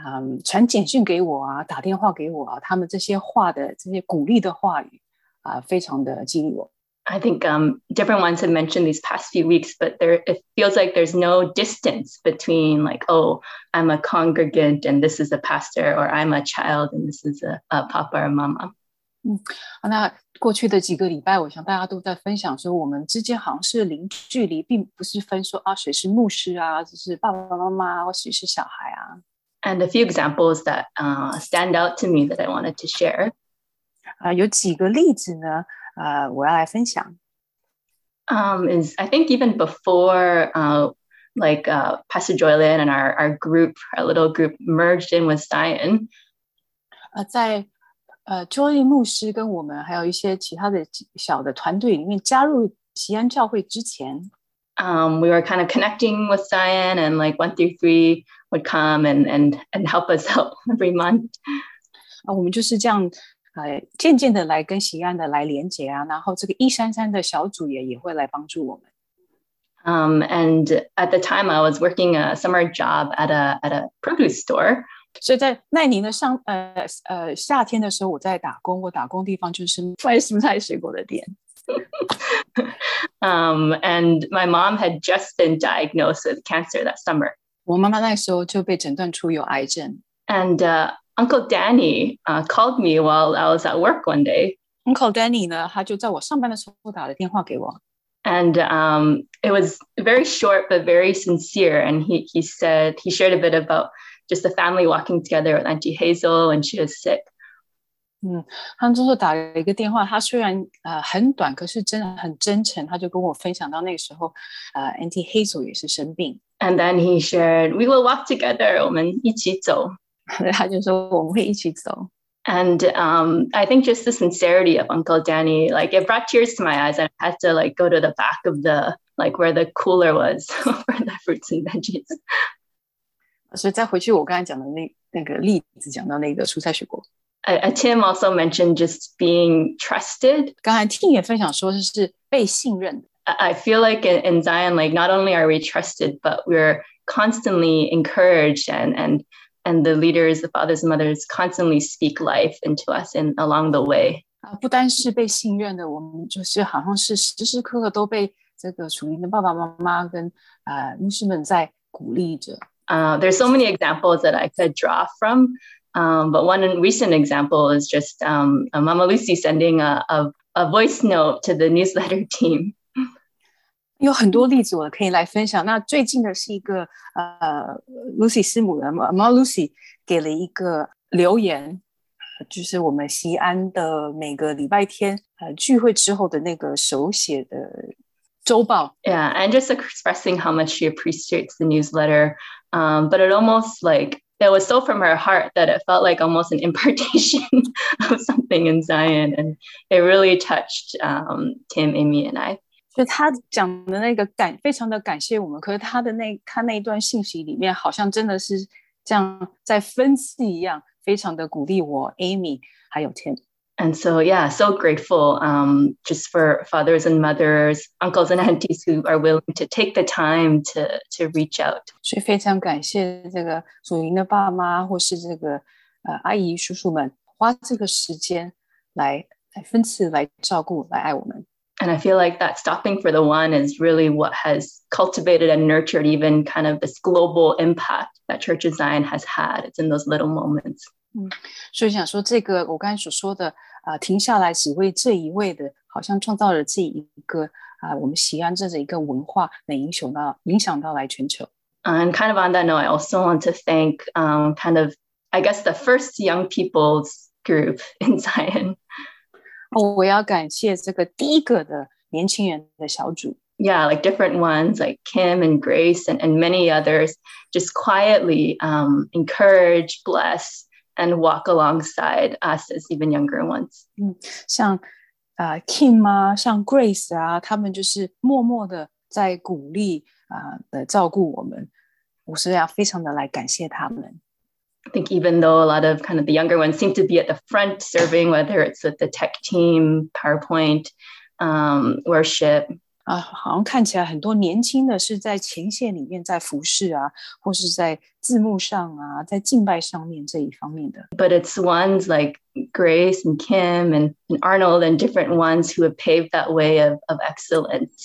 嗯传简讯给我啊，打电话给我啊，他们这些话的这些鼓励的话语啊，非常的激励我。I think um, different ones have mentioned these past few weeks, but there it feels like there's no distance between like, oh, I'm a congregant and this is a pastor, or I'm a child and this is a, a papa or mama. 啊那过去的几个礼拜，我想大家都在分享说，我们之间好像是零距离，并不是分说啊谁是牧师啊，这是爸爸妈妈，或谁是小孩啊。 And a few examples that uh, stand out to me that I wanted to share. 啊、有几个例子呢？ 呃，我要来分享。Um, is I think even before uh, like uh, Pastor Joylin and our our group, our little group merged in with Zion. 呃，在呃 Joy 牧师跟我们还有一些其他的小的团队里面加入锡安教会之前。um, we were kind of connecting with Zion, and like one through three would come and and and help us out every month. 啊，我们就是这样呃渐渐的来跟锡安的来连接啊，然后这个一三三的小组也也会来帮助我们。Um, and at the time, I was working a summer job at a at a produce store. 所以在奈宁的上呃呃夏天的时候，我在打工，我打工地方就是卖蔬菜水果的店。um, and my mom had just been diagnosed with cancer that summer. 我妈妈那时候就被诊断出有癌症。And uh, Uncle Danny uh, called me while I was at work one day. Uncle Danny 呢，他就在我上班的时候打了电话给我。 And um, it was very short but very sincere. And he, he said, he shared a bit about just the family walking together with Auntie Hazel when she was sick. 嗯，他们就是打了一个电话，他虽然呃很短，可是真的很真诚。他就跟我分享到那个时候，呃，Auntie Hazel 也是生病， And then he shared, we will walk together. 我们一起走. 他就说我们会一起走。 And um, I think just the sincerity of Uncle Danny, like it brought tears to my eyes. I had to like go to the back of the like where the cooler was for the fruits and veggies. 所以再回去我刚才讲的那那个例子，讲到那个蔬菜水果， Uh, uh, Tim also mentioned just being trusted. 刚才 Tim 也分享说，就是被信任的。 I I feel like in, in Zion, like not only are we trusted, but we're constantly encouraged and and and the leaders, the fathers and mothers constantly speak life into us in along the way. 啊，不单是被信任的，我们就是好像是时时刻刻都被这个属灵的爸爸妈妈跟呃牧师们在鼓励着。 Uh, there's so many examples that I could draw from, um, but one recent example is just um, uh, Mama Lucy sending a, a, a voice note to the newsletter team. 有很多例子我可以来分享。那最近的是一个呃，Lucy 师母的猫 Lucy 给了一个留言，就是我们锡安的每个礼拜天呃聚会之后的那个手写的周报。Yeah, and just expressing how much she appreciates the newsletter, um, but it almost like that was so from her heart that it felt like almost an impartation of something in Zion, and it really touched um, Tim, Amy, and I. 所以他讲的那个感非常的感谢我们，可是他的那他那一段信息里面，好像真的是这样在分析一样，非常的鼓励我 Amy 还有 Tim。And so, yeah, so grateful um, just for fathers and mothers, uncles and aunties who are willing to take the time to to reach out. 所以非常感谢这个祖云的爸妈或是这个呃阿姨叔叔们花这个时间来来分次来照顾来爱我们。and I feel like that stopping for the one is really what has cultivated and nurtured even kind of this global impact that Church of Zion has had. It's in those little moments. 嗯，所以想说这个我刚才所说的啊、呃，停下来只为这一位的，好像创造了这一个啊、呃，我们锡安这的一个文化，能影响到影响到来全球。And kind of on that note, I also want to thank um, kind of I guess the first young people's group in Zion. 哦，我要感谢这个第一个的年轻人的小组。 Yeah, like different ones like Kim and Grace and, and many others just quietly um, encourage, bless, and walk alongside us as even younger ones. 嗯，像啊、Kim 啊，像 Grace 啊，他们就是默默的在鼓励啊、的照顾我们，我是要非常的来感谢他们。 I think even though a lot of kind of the younger ones seem to be at the front serving, whether it's with the tech team, PowerPoint, um, worship, 啊，好像看起来很多年轻的是在前线里面在服侍啊，或是在字幕上啊，在敬拜上面这一方面的。 but it's ones like Grace and Kim and, and Arnold and different ones who have paved that way of, of excellence.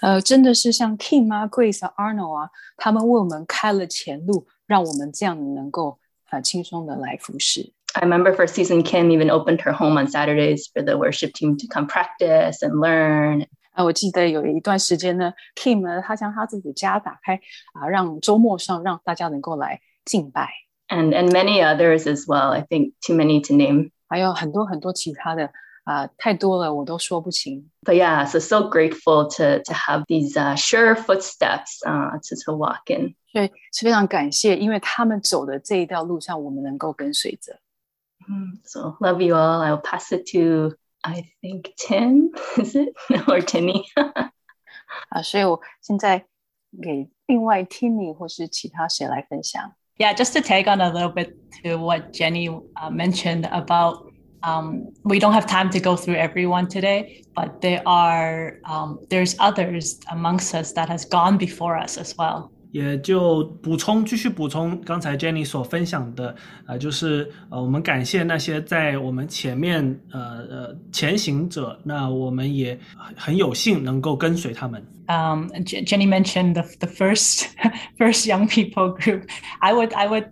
呃，真的是像 Kim 啊、Grace 啊、Arnold 啊，他们为我们开了前路，让我们这样能够 呃轻松的来服侍。 I remember first season Kim even opened her home on Saturdays for the worship team to come practice and learn. 啊，我记得有一段时间呢，Kim 呢，他将他自己的家打开啊，让周末上让大家能够来敬拜， And and many others as well. I think too many to name. 还有很多很多其他的 啊，太多了，我都说不清。 But yeah, so so grateful to to have these uh, sure footsteps uh, to to walk in. 所以是非常感谢，因为他们走的这一条路上，我们能够跟随着。 Mm, So love you all. I will pass it to I think Tim. Is it or Timmy? 啊，所以我现在给另外 Timmy 或是其他谁来分享。 Yeah, just to tag on a little bit to what Jenny uh, mentioned about um, we don't have time to go through everyone today, but there are um, there's others amongst us that has gone before us as well. 也就补充，继续补充刚才 Jenny 所分享的，呃，就是呃，我们感谢那些在我们前面呃呃前行者，那我们也很很有幸能够跟随他们。 Um, J- Jenny mentioned the, the first first young people group. I would I would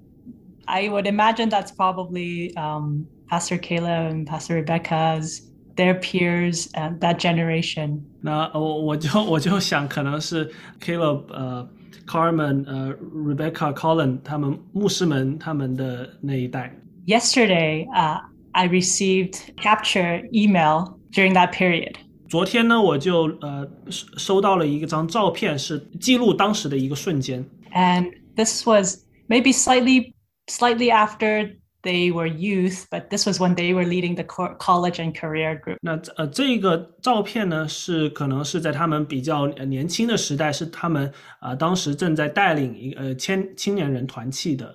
I would imagine that's probably um, Pastor Kayla and Pastor Rebecca's their peers and that generation. 那我我就我就想，可能是 Caleb 呃 Carmen 呃 Rebecca Colin 他们牧师们他们的那一代。 Yesterday, uh, I received capture email during that period. 昨天呢，我就呃收收到了一张照片，是记录当时的一个瞬间。 and this was maybe slightly slightly after they were youth but this was when they were leading the co- college and career group 那呃，这个照片呢，是可能是在他们比较呃年轻的时代，是他们啊、呃、当时正在带领一个呃青青年人团契的。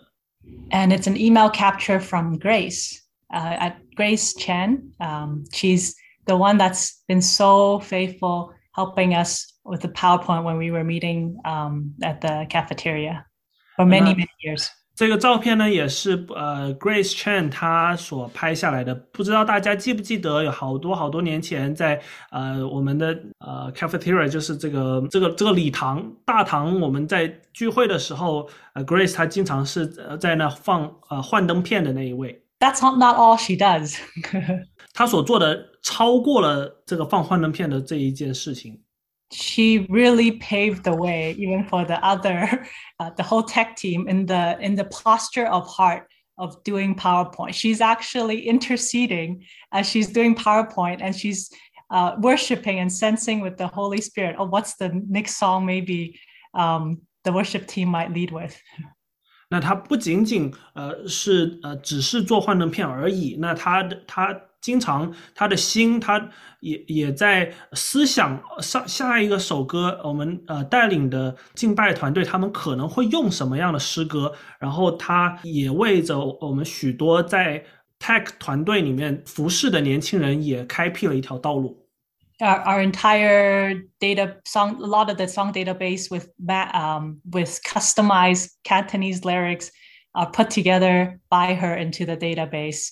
and it's an email capture from grace uh, at grace chen um, she's the one that's been so faithful helping us with the powerpoint when we were meeting um, at the cafeteria for many Uh-huh. many years 这个照片呢，也是呃 Grace Chen 她所拍下来的。不知道大家记不记得，有好多好多年前在呃我们的呃 cafeteria，就是这个这个这个礼堂大堂，我们在聚会的时候，呃 Grace 她经常是呃在那放呃幻灯片的那一位。that's not, not all she does 她所做的超过了这个放幻灯片的这一件事情。she really paved the way even for the other uh, the whole tech team in the in the posture of heart of doing powerpoint she's actually interceding as she's doing powerpoint and she's uh, worshiping and sensing with the holy spirit of what's the next song maybe um, the worship team might lead with 那他不仅仅呃是呃只是做幻灯片而已，那他的他 经常他的心他也也在思想上下一个首歌，我们呃带领的敬拜团队他们可能会用什么样的诗歌，然后他也为着我们许多在 Tech 团队里面服侍的年轻人也开辟了一条道路。 Our, our entire data song, a lot of the song database with ma- um, with customized Cantonese lyrics are put together by her into the database,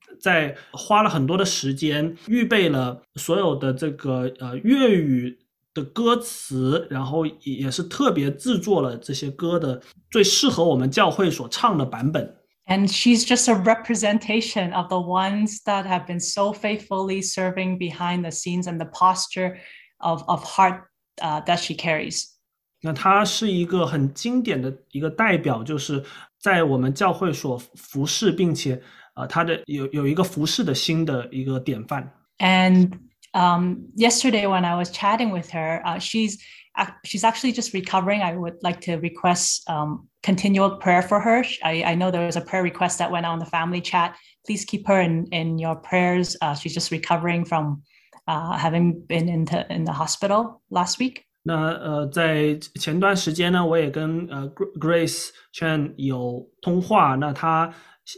在花了很多的时间预备了所有的这个呃粤语的歌词，然后也也是特别制作了这些歌的最适合我们教会所唱的版本。 And she's just a representation of the ones that have been so faithfully serving behind the scenes and the posture of, of heart uh, that she carries. 那它是一个很经典的一个代表，就是在我们教会所服侍，并且 呃，他的有有一个服侍的心的一个典范。 And um, yesterday, when I was chatting with her, uh, she's ac- she's actually just recovering. I would like to request um, continual prayer for her. I, I know there was a prayer request that went on the family chat. Please keep her in in your prayers. Uh, she's just recovering from uh, having been into in the hospital last week. 那呃，在前段时间呢，我也跟呃 Gr- Grace Chen 有通话。那她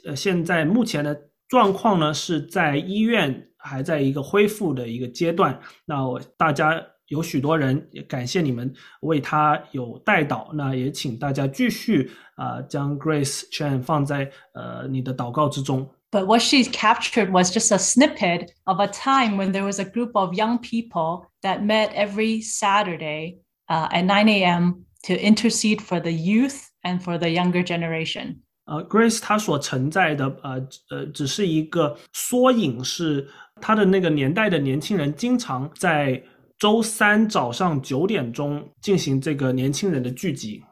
呃现在目前的状况呢是在医院，还在一个恢复的一个阶段。那我大家有许多人也感谢你们为她有带祷。那也请大家继续啊、呃将 Grace Chen 放在呃你的祷告之中。 But what she captured was just a snippet of a time when there was a group of young people that met every Saturday uh, at 9 a.m. to intercede for the youth and for the younger generation. 呃，Grace 她所承载的呃呃，只是一个缩影，是她的那个年代的年轻人经常在周三早上九点钟进行这个年轻人的聚集。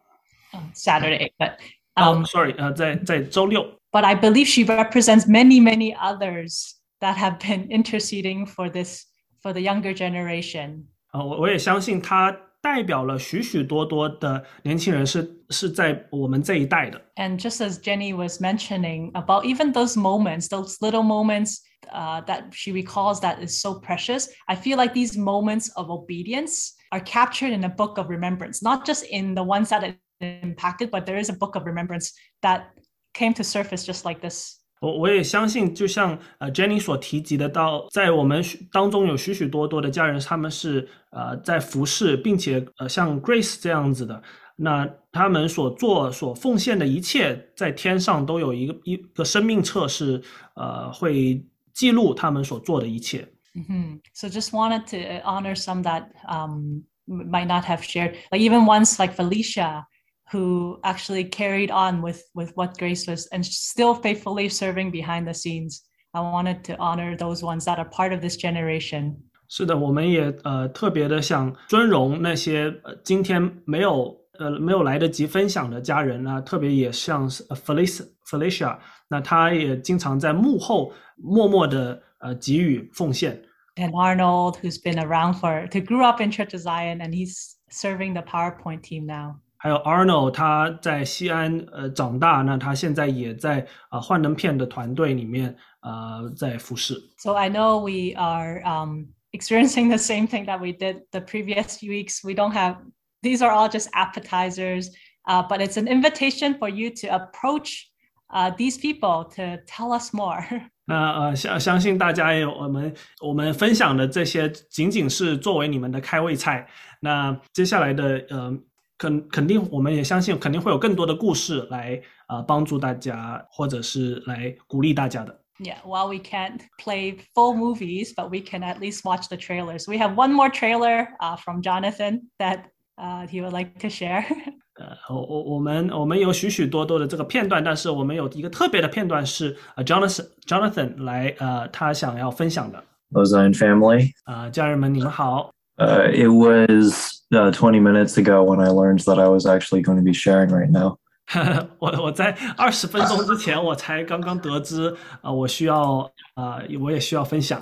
Um, Saturday, but 哦、um, s o r r y 呃，在在周六。but I believe she represents many, many others that have been interceding for this for the younger generation. 啊、我我也相信她代表了许许多多的年轻人是，是在我们这一代的。 And just as Jenny was mentioning about even those moments, those little moments uh, that she recalls that is so precious, I feel like these moments of obedience are captured in a book of remembrance, not just in the ones that it impacted, but there is a book of remembrance that came to surface just like this. 我我也相信，就像呃 Jenny 所提及的到，在我们当中有许许多多的家人，他们是呃在服侍，并且呃像 Grace 这样子的，那他们所做所奉献的一切，在天上都有一个一个生命册是呃会记录他们所做的一切。Mhm. So just wanted to honor some that um might not have shared, like even once like Felicia, who actually carried on with with what Grace was and still faithfully serving behind the scenes. I wanted to honor those ones that are part of this generation. 是的，我们也呃特别的想尊荣那些呃今天没有呃没有来得及分享的家人啊，特别也像是呃 Felicia Felicia，那她也经常在幕后默默的呃给予奉献。 And Arnold, who's been around for, who grew up in Church of Zion, and he's serving the PowerPoint team now. 还有 Arnold，他在西安呃长大，那他现在也在啊、呃、幻灯片的团队里面呃在服侍。 So I know we are um, experiencing the same thing that we did the previous few weeks. We don't have, these are all just appetizers, uh, but it's an invitation for you to approach uh, these people to tell us more. 那呃相相信大家也有我们我们分享的这些仅仅是作为你们的开胃菜。那接下来的呃 肯肯定，我们也相信肯定会有更多的故事来啊、呃、帮助大家，或者是来鼓励大家的。Yeah, while we can't play full movies, but we can at least watch the trailers. We have one more trailer uh, from Jonathan that uh, he would like to share. 呃，我我我们我们有许许多多的这个片段，但是我们有一个特别的片段是呃 family Jonathan 来呃他想要分享的。Zion family，呃，家人们你们好。呃、uh,，It was uh, 20 minutes ago when I learned that I was actually going to be sharing right now. 我我在二十分钟之前，我才刚刚得知，啊、我需要啊、我也需要分享。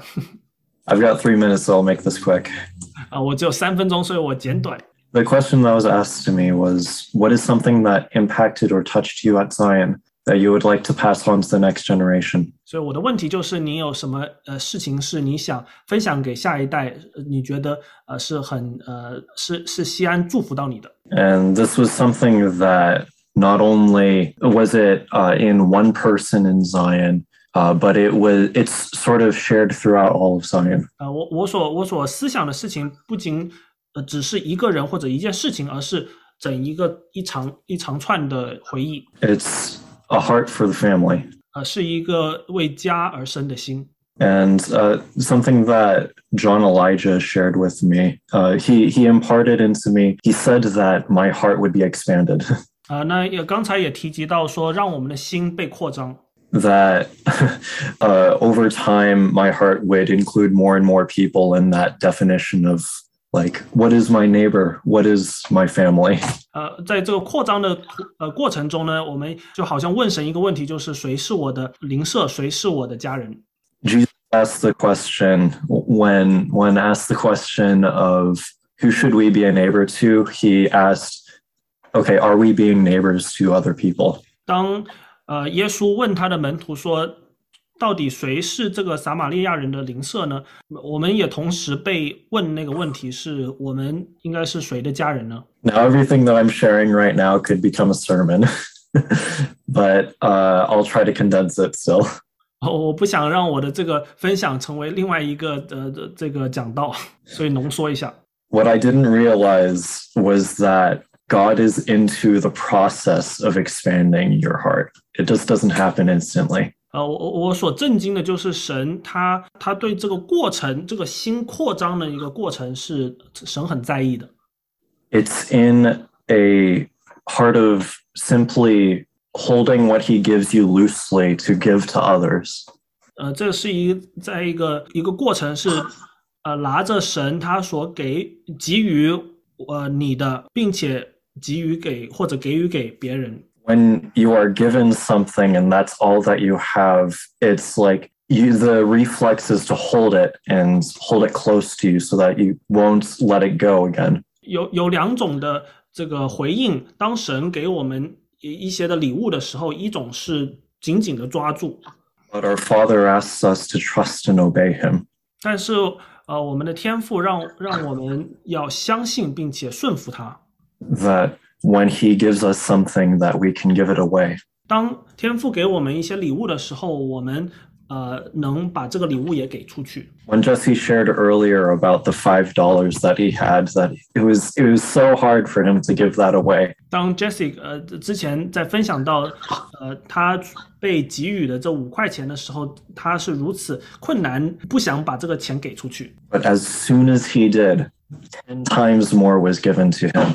I've got three minutes, so I'll make this quick. 啊、我只有三分钟，所以我简短。 The question that was asked to me was What is something that impacted or touched you at Zion that you would like to pass on to the next generation? 所以我的问题就是，你有什么呃事情是你想分享给下一代？你觉得呃是很呃是是锡安祝福到你的？And this was something that not only was it uh, in one person in Zion. Uh, but it was it's sort of shared throughout all of Zion. Uh, 我,我所,我所思想的事情不仅只是一个人或者一件事情,而是整一个,一长, it's a heart for the family. 呃，是一个为家而生的心。 And uh, something that John Elijah shared with me, uh, he he imparted into me. He said that my heart would be expanded. 啊、那也刚才也提及到说，让我们的心被扩张。 that uh, over time my heart would include more and more people in that definition of like what is my neighbor what is my family 呃，在这个扩张的呃过程中呢，我们就好像问神一个问题，就是谁是我的邻舍，谁是我的家人？ jesus asked the question when when asked the question of who should we be a neighbor to he asked okay are we being neighbors to other people 当呃耶稣问他的门徒说， 到底谁是这个撒玛利亚人的邻舍呢？我们也同时被问那个问题是，我们应该是谁的家人呢？ now everything that i'm sharing right now could become a sermon but uh, i'll try to condense it still 哦，我不想让我的这个分享成为另外一个呃的这个讲道，所以浓缩一下。 what I didn't realize was that God is into the process of expanding your heart. It just doesn't happen instantly. 呃，我我我所震惊的就是神他他对这个过程，这个心扩张的一个过程是神很在意的。It's in a heart of simply holding what he gives you loosely to give to others. 呃，这是一在一个一个过程是，呃，拿着神他所给给予呃你的，并且给予给或者给予给别人。When you are given something and that's all that you have, it's like you the reflex is to hold it and hold it close to you so that you won't let it go again. 有有两种的这个回应，当神给我们一一些的礼物的时候，一种是紧紧的抓住， But our Father asks us to trust and obey him. 但是呃，我们的天赋让让我们要相信并且顺服他。 that when he gives us something that we can give it away 当天赋给我们一些礼物的时候，我们呃能把这个礼物也给出去。 when jesse shared earlier about the five dollars that he had that it was it was so hard for him to give that away 当 Jessica 呃之前在分享到呃他被给予的这五块钱的时候，他是如此困难，不想把这个钱给出去。 but as soon as he did 10 times more was given to him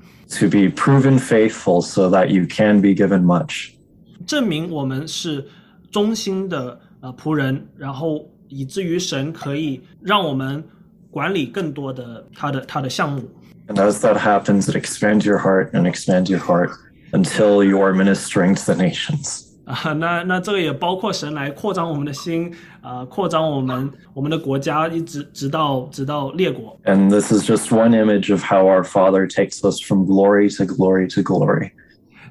to be proven faithful so that you can be given much 证明我们是忠心的呃仆人，然后以至于神可以让我们管理更多的他的他的项目。 And as that happens, it expands your heart and expands your heart until you are ministering to the nations. 啊，那那这个也包括神来扩张我们的心，啊、扩张我们我们的国家，一直直到直到列国。 And this is just one image of how our Father takes us from glory to glory to glory.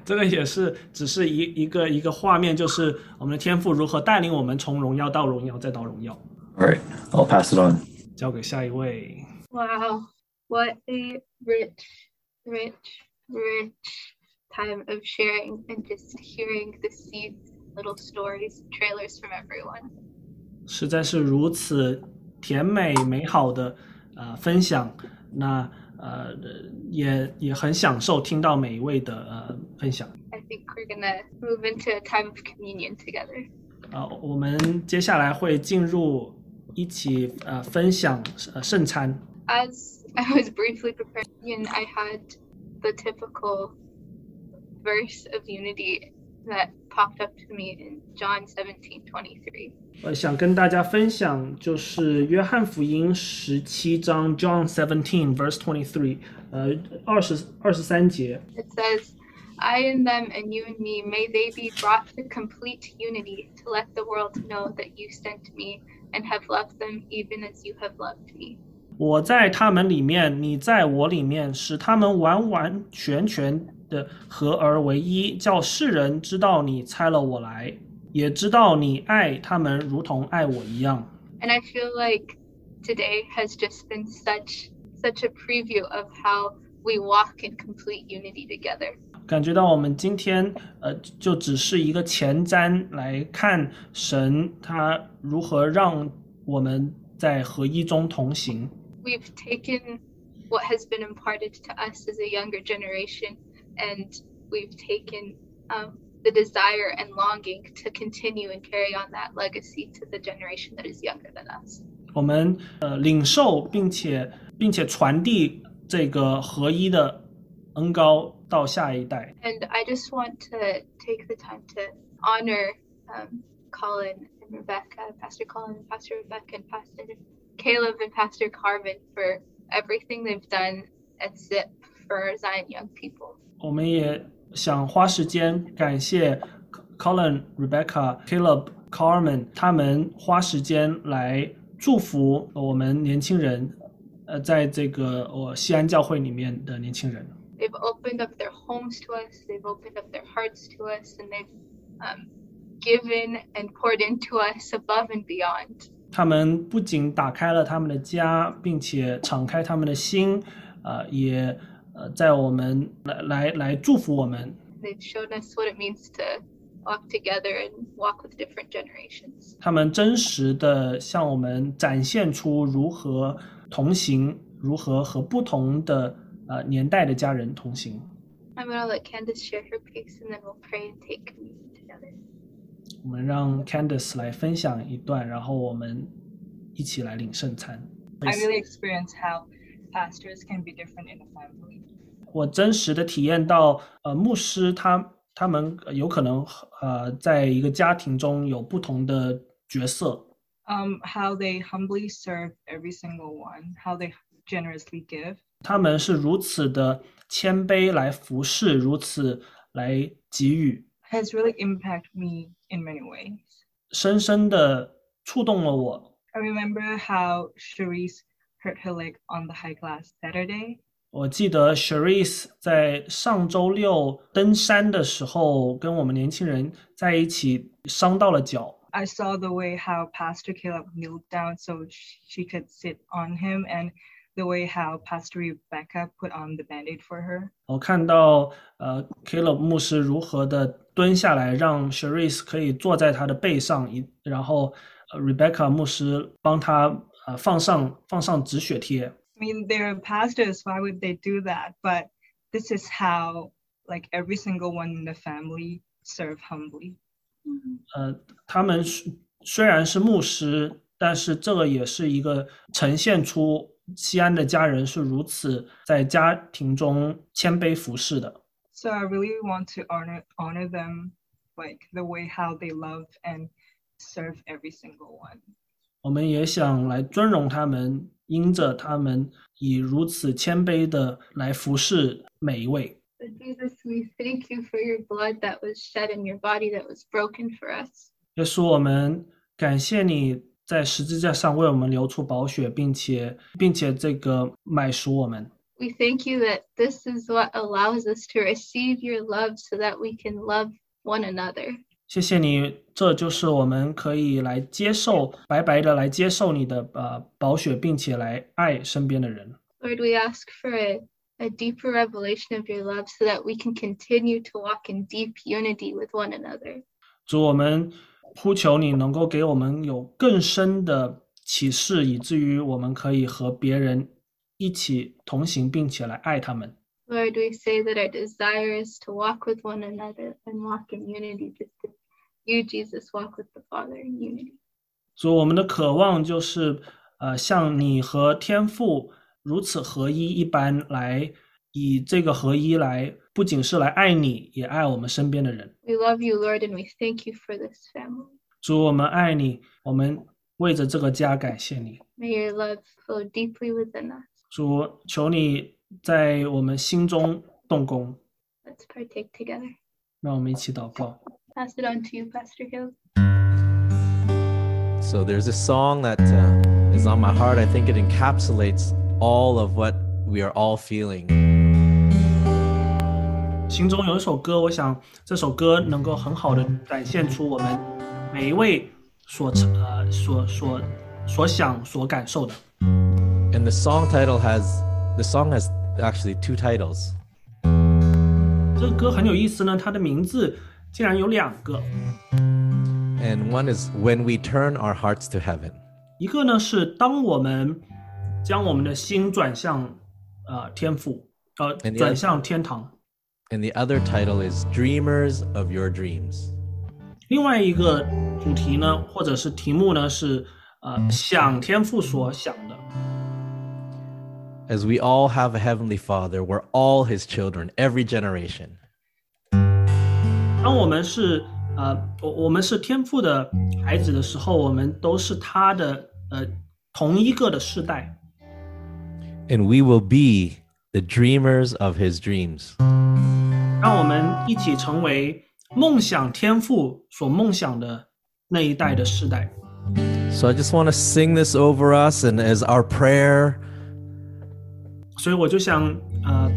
这个也是只是一一个一个画面，就是我们的天赋如何带领我们从荣耀到荣耀，再到荣耀。 All right, I'll pass it on. 交给下一位。 Wow, what a rich, rich, rich time of sharing and just hearing the seeds, little stories, trailers from everyone. 实在是如此甜美美好的呃分享，那呃也也很享受听到每一位的呃分享。 I think we're gonna move into a time of communion together. 呃，我们接下来会进入 一起呃分享呃圣餐。 As I was briefly preparing, I had the typical verse of unity that popped up to me in John 17 23. 呃，想跟大家分享就是约翰福音十七章 John seventeen verse twenty three，呃，二十二十三节。 It says, I and them and you and me, may they be brought to complete unity to let the world know that you sent me and have loved them even as you have loved me. 我在他们里面，你在我里面，使他们完完全全 的合而为一，叫世人知道你差了我来，也知道你爱他们如同爱我一样。 And I feel like today has just been such such a preview of how we walk in complete unity together. 感觉到我们今天，呃，就只是一个前瞻来看神他如何让我们在合一中同行。 We've taken what has been imparted to us as a younger generation, and we've taken um, the desire and longing to continue and carry on that legacy to the generation that is younger than us. 我们呃领受并且并且传递这个合一的恩膏到下一代。And I just want to take the time to honor um, Colin and Rebecca, Pastor Colin and Pastor Rebecca and Pastor Caleb and Pastor Carmen for everything they've done at ZIP for Zion Young People. 我们也想花时间感谢 Colin、Rebecca、Caleb、Carmen 他们花时间来祝福我们年轻人，呃，在这个我西安教会里面的年轻人。They've opened up their homes to us, they've opened up their hearts to us, and they've um, given and poured into us above and beyond. 他们不仅打开了他们的家，并且敞开他们的心，呃，也呃在我们来来来祝福我们。 They've shown us what it means to walk together and walk with different generations. 他们真实的向我们展现出如何同行，如何和不同的呃年代的家人同行。 I'm going to let Candace share her piece and then we'll pray and take communion together. 我们让 Candice 来分享一段，然后我们一起来领圣餐。 I really experience how pastors can be different in a family. 我真实的体验到，呃，牧师他他们有可能呃，在一个家庭中有不同的角色， Um, how they humbly serve every single one, how they generously give. 他们是如此的谦卑来服侍，如此来给予， has really impacted me in many ways. 深深的触动了我。 I remember how Cherise hurt her leg on the high glass Saturday. 我记得 Cherise 在上周六登山的时候，跟我们年轻人在一起伤到了脚。 I saw the way how Pastor Caleb kneeled down so she could sit on him, and the way how Pastor Rebecca put on the band aid for her. 我看到呃 Caleb 牧师如何的蹲下来，让 Cherise 可以坐在他的背上，一然后、呃、Rebecca 牧师帮他 I mean, they're pastors. Why would they do that? But this is how like every single one in the family serve humbly. 呃，他们虽虽然是牧师，但是这个也是一个呈现出锡安的家人是如此在家庭中谦卑服侍的。So I really want to honor honor them, like the way how they love and serve every single one. 我们也想来尊荣他们，因着他们以如此谦卑的来服侍每一位。 So Jesus, we thank you for your blood that was shed in your body that was broken for us. 耶稣，我们感谢你在十字架上为我们流出宝血，并且并且这个买赎我们。 We thank you that this is what allows us to receive your love so that we can love one another. 谢谢你，这就是我们可以来接受白白的来接受你的呃宝血，并且来爱身边的人。 Lord, we ask for a, a deeper revelation of your love so that we can continue to walk in deep unity with one another. 主，我们呼求你能够给我们有更深的启示，以至于我们可以和别人一起同行，并且来爱他们。 Lord, we say that our desire is to walk with one another and walk in unity, just as you, Jesus, walk with the Father in unity. 主，我们的渴望就是，呃，像你和天父如此合一一般来，以这个合一来，不仅是来爱你，也爱我们身边的人。 We love you, Lord, and we thank you for this family. 主，我们爱你，我们为着这个家感谢你。 May your love flow deeply within us. 主，求你在我们心中动工， Let's partake together. 让我们一起祷告。 Pass it on to you, Pastor Hill. So there's a song that uh, is on my heart. I think it encapsulates all of what we are all feeling. 心中有一首歌，我想这首歌能够很好的展现出我们每一位所呃所所所想所感受的。 And the song title has the song has actually two titles. 这个歌很有意思呢，它的名字 竟然有两个， And one is When We Turn Our Hearts to Heaven. 一个呢是当我们将我们的心转向呃天父，呃 And the 转 other- 向天堂。 And the other title is Dreamers of Your Dreams. 另外一个主题呢，或者是题目呢是呃想天父所想的。 As we all have a Heavenly Father, we're all His children, every generation. 当我们是呃，我我们是天父的孩子的时候，我们都是他的呃同一个的世代， And we will be the dreamers of His dreams. 让我们一起成为梦想天父所梦想的那一代的世代。 So I just want to sing this over us and as our prayer 所以我就想呃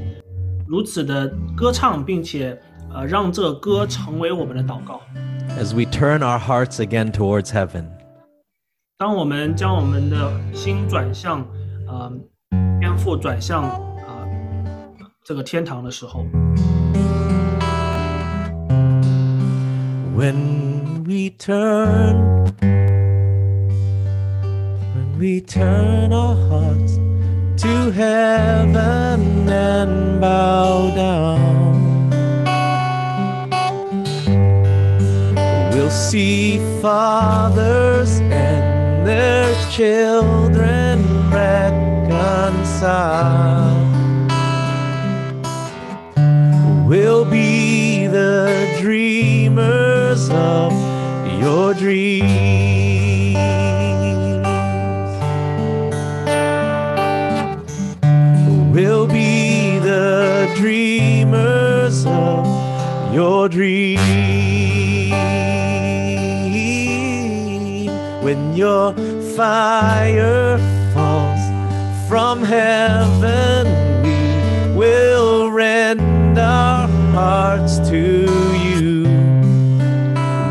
如此的歌唱，并且 呃，让这歌成为我们的祷告。As we turn our hearts again towards heaven，当我们将我们的心转向，呃，天父转向啊、呃，这个天堂的时候。When we turn, when we turn our hearts to heaven and bow down. We'll see fathers and their children reconciled. We'll be the dreamers of your dreams. We'll be the dreamers of your dreams. Your fire falls from heaven, we will rend our hearts to you.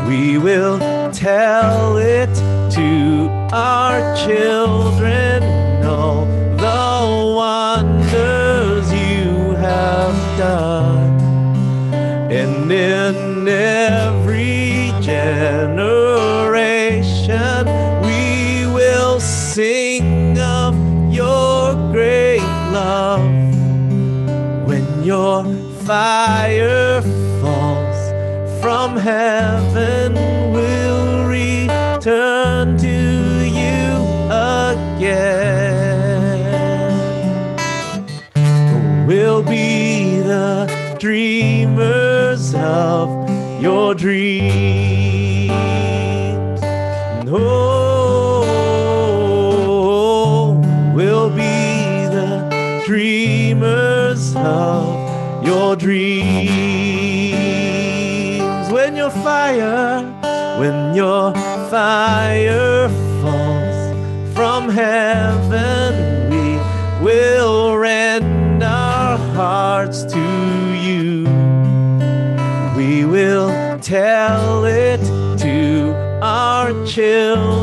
We will tell it to our children, all the wonders you have done. And in fire falls from heaven we'll return to you again. We'll be the dreamers of your dreams dreams. When your fire when your fire falls from heaven we will rend our hearts to you. We will tell it to our children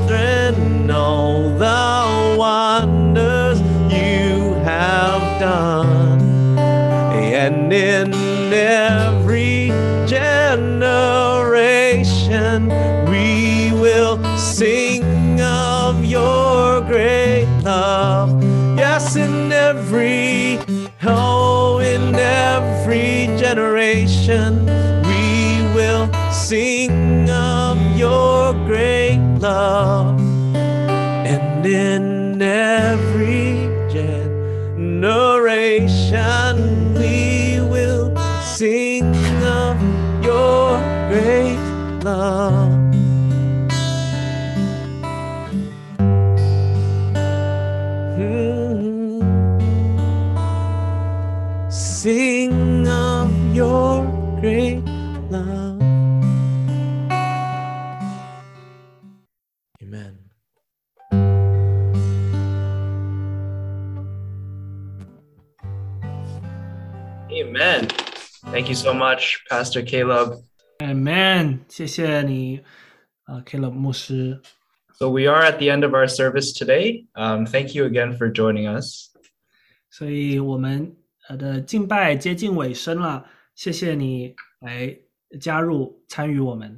every oh in every generation we will sing of your great love And in every generation we will sing of your great love. Thank you so much, Pastor Caleb. Amen，谢谢你，啊、k a l e b 牧师。 So we are at the end of our service today. Um, thank you again for joining us. 所以我们呃的敬拜接近尾声了，谢谢你来加入参与我们。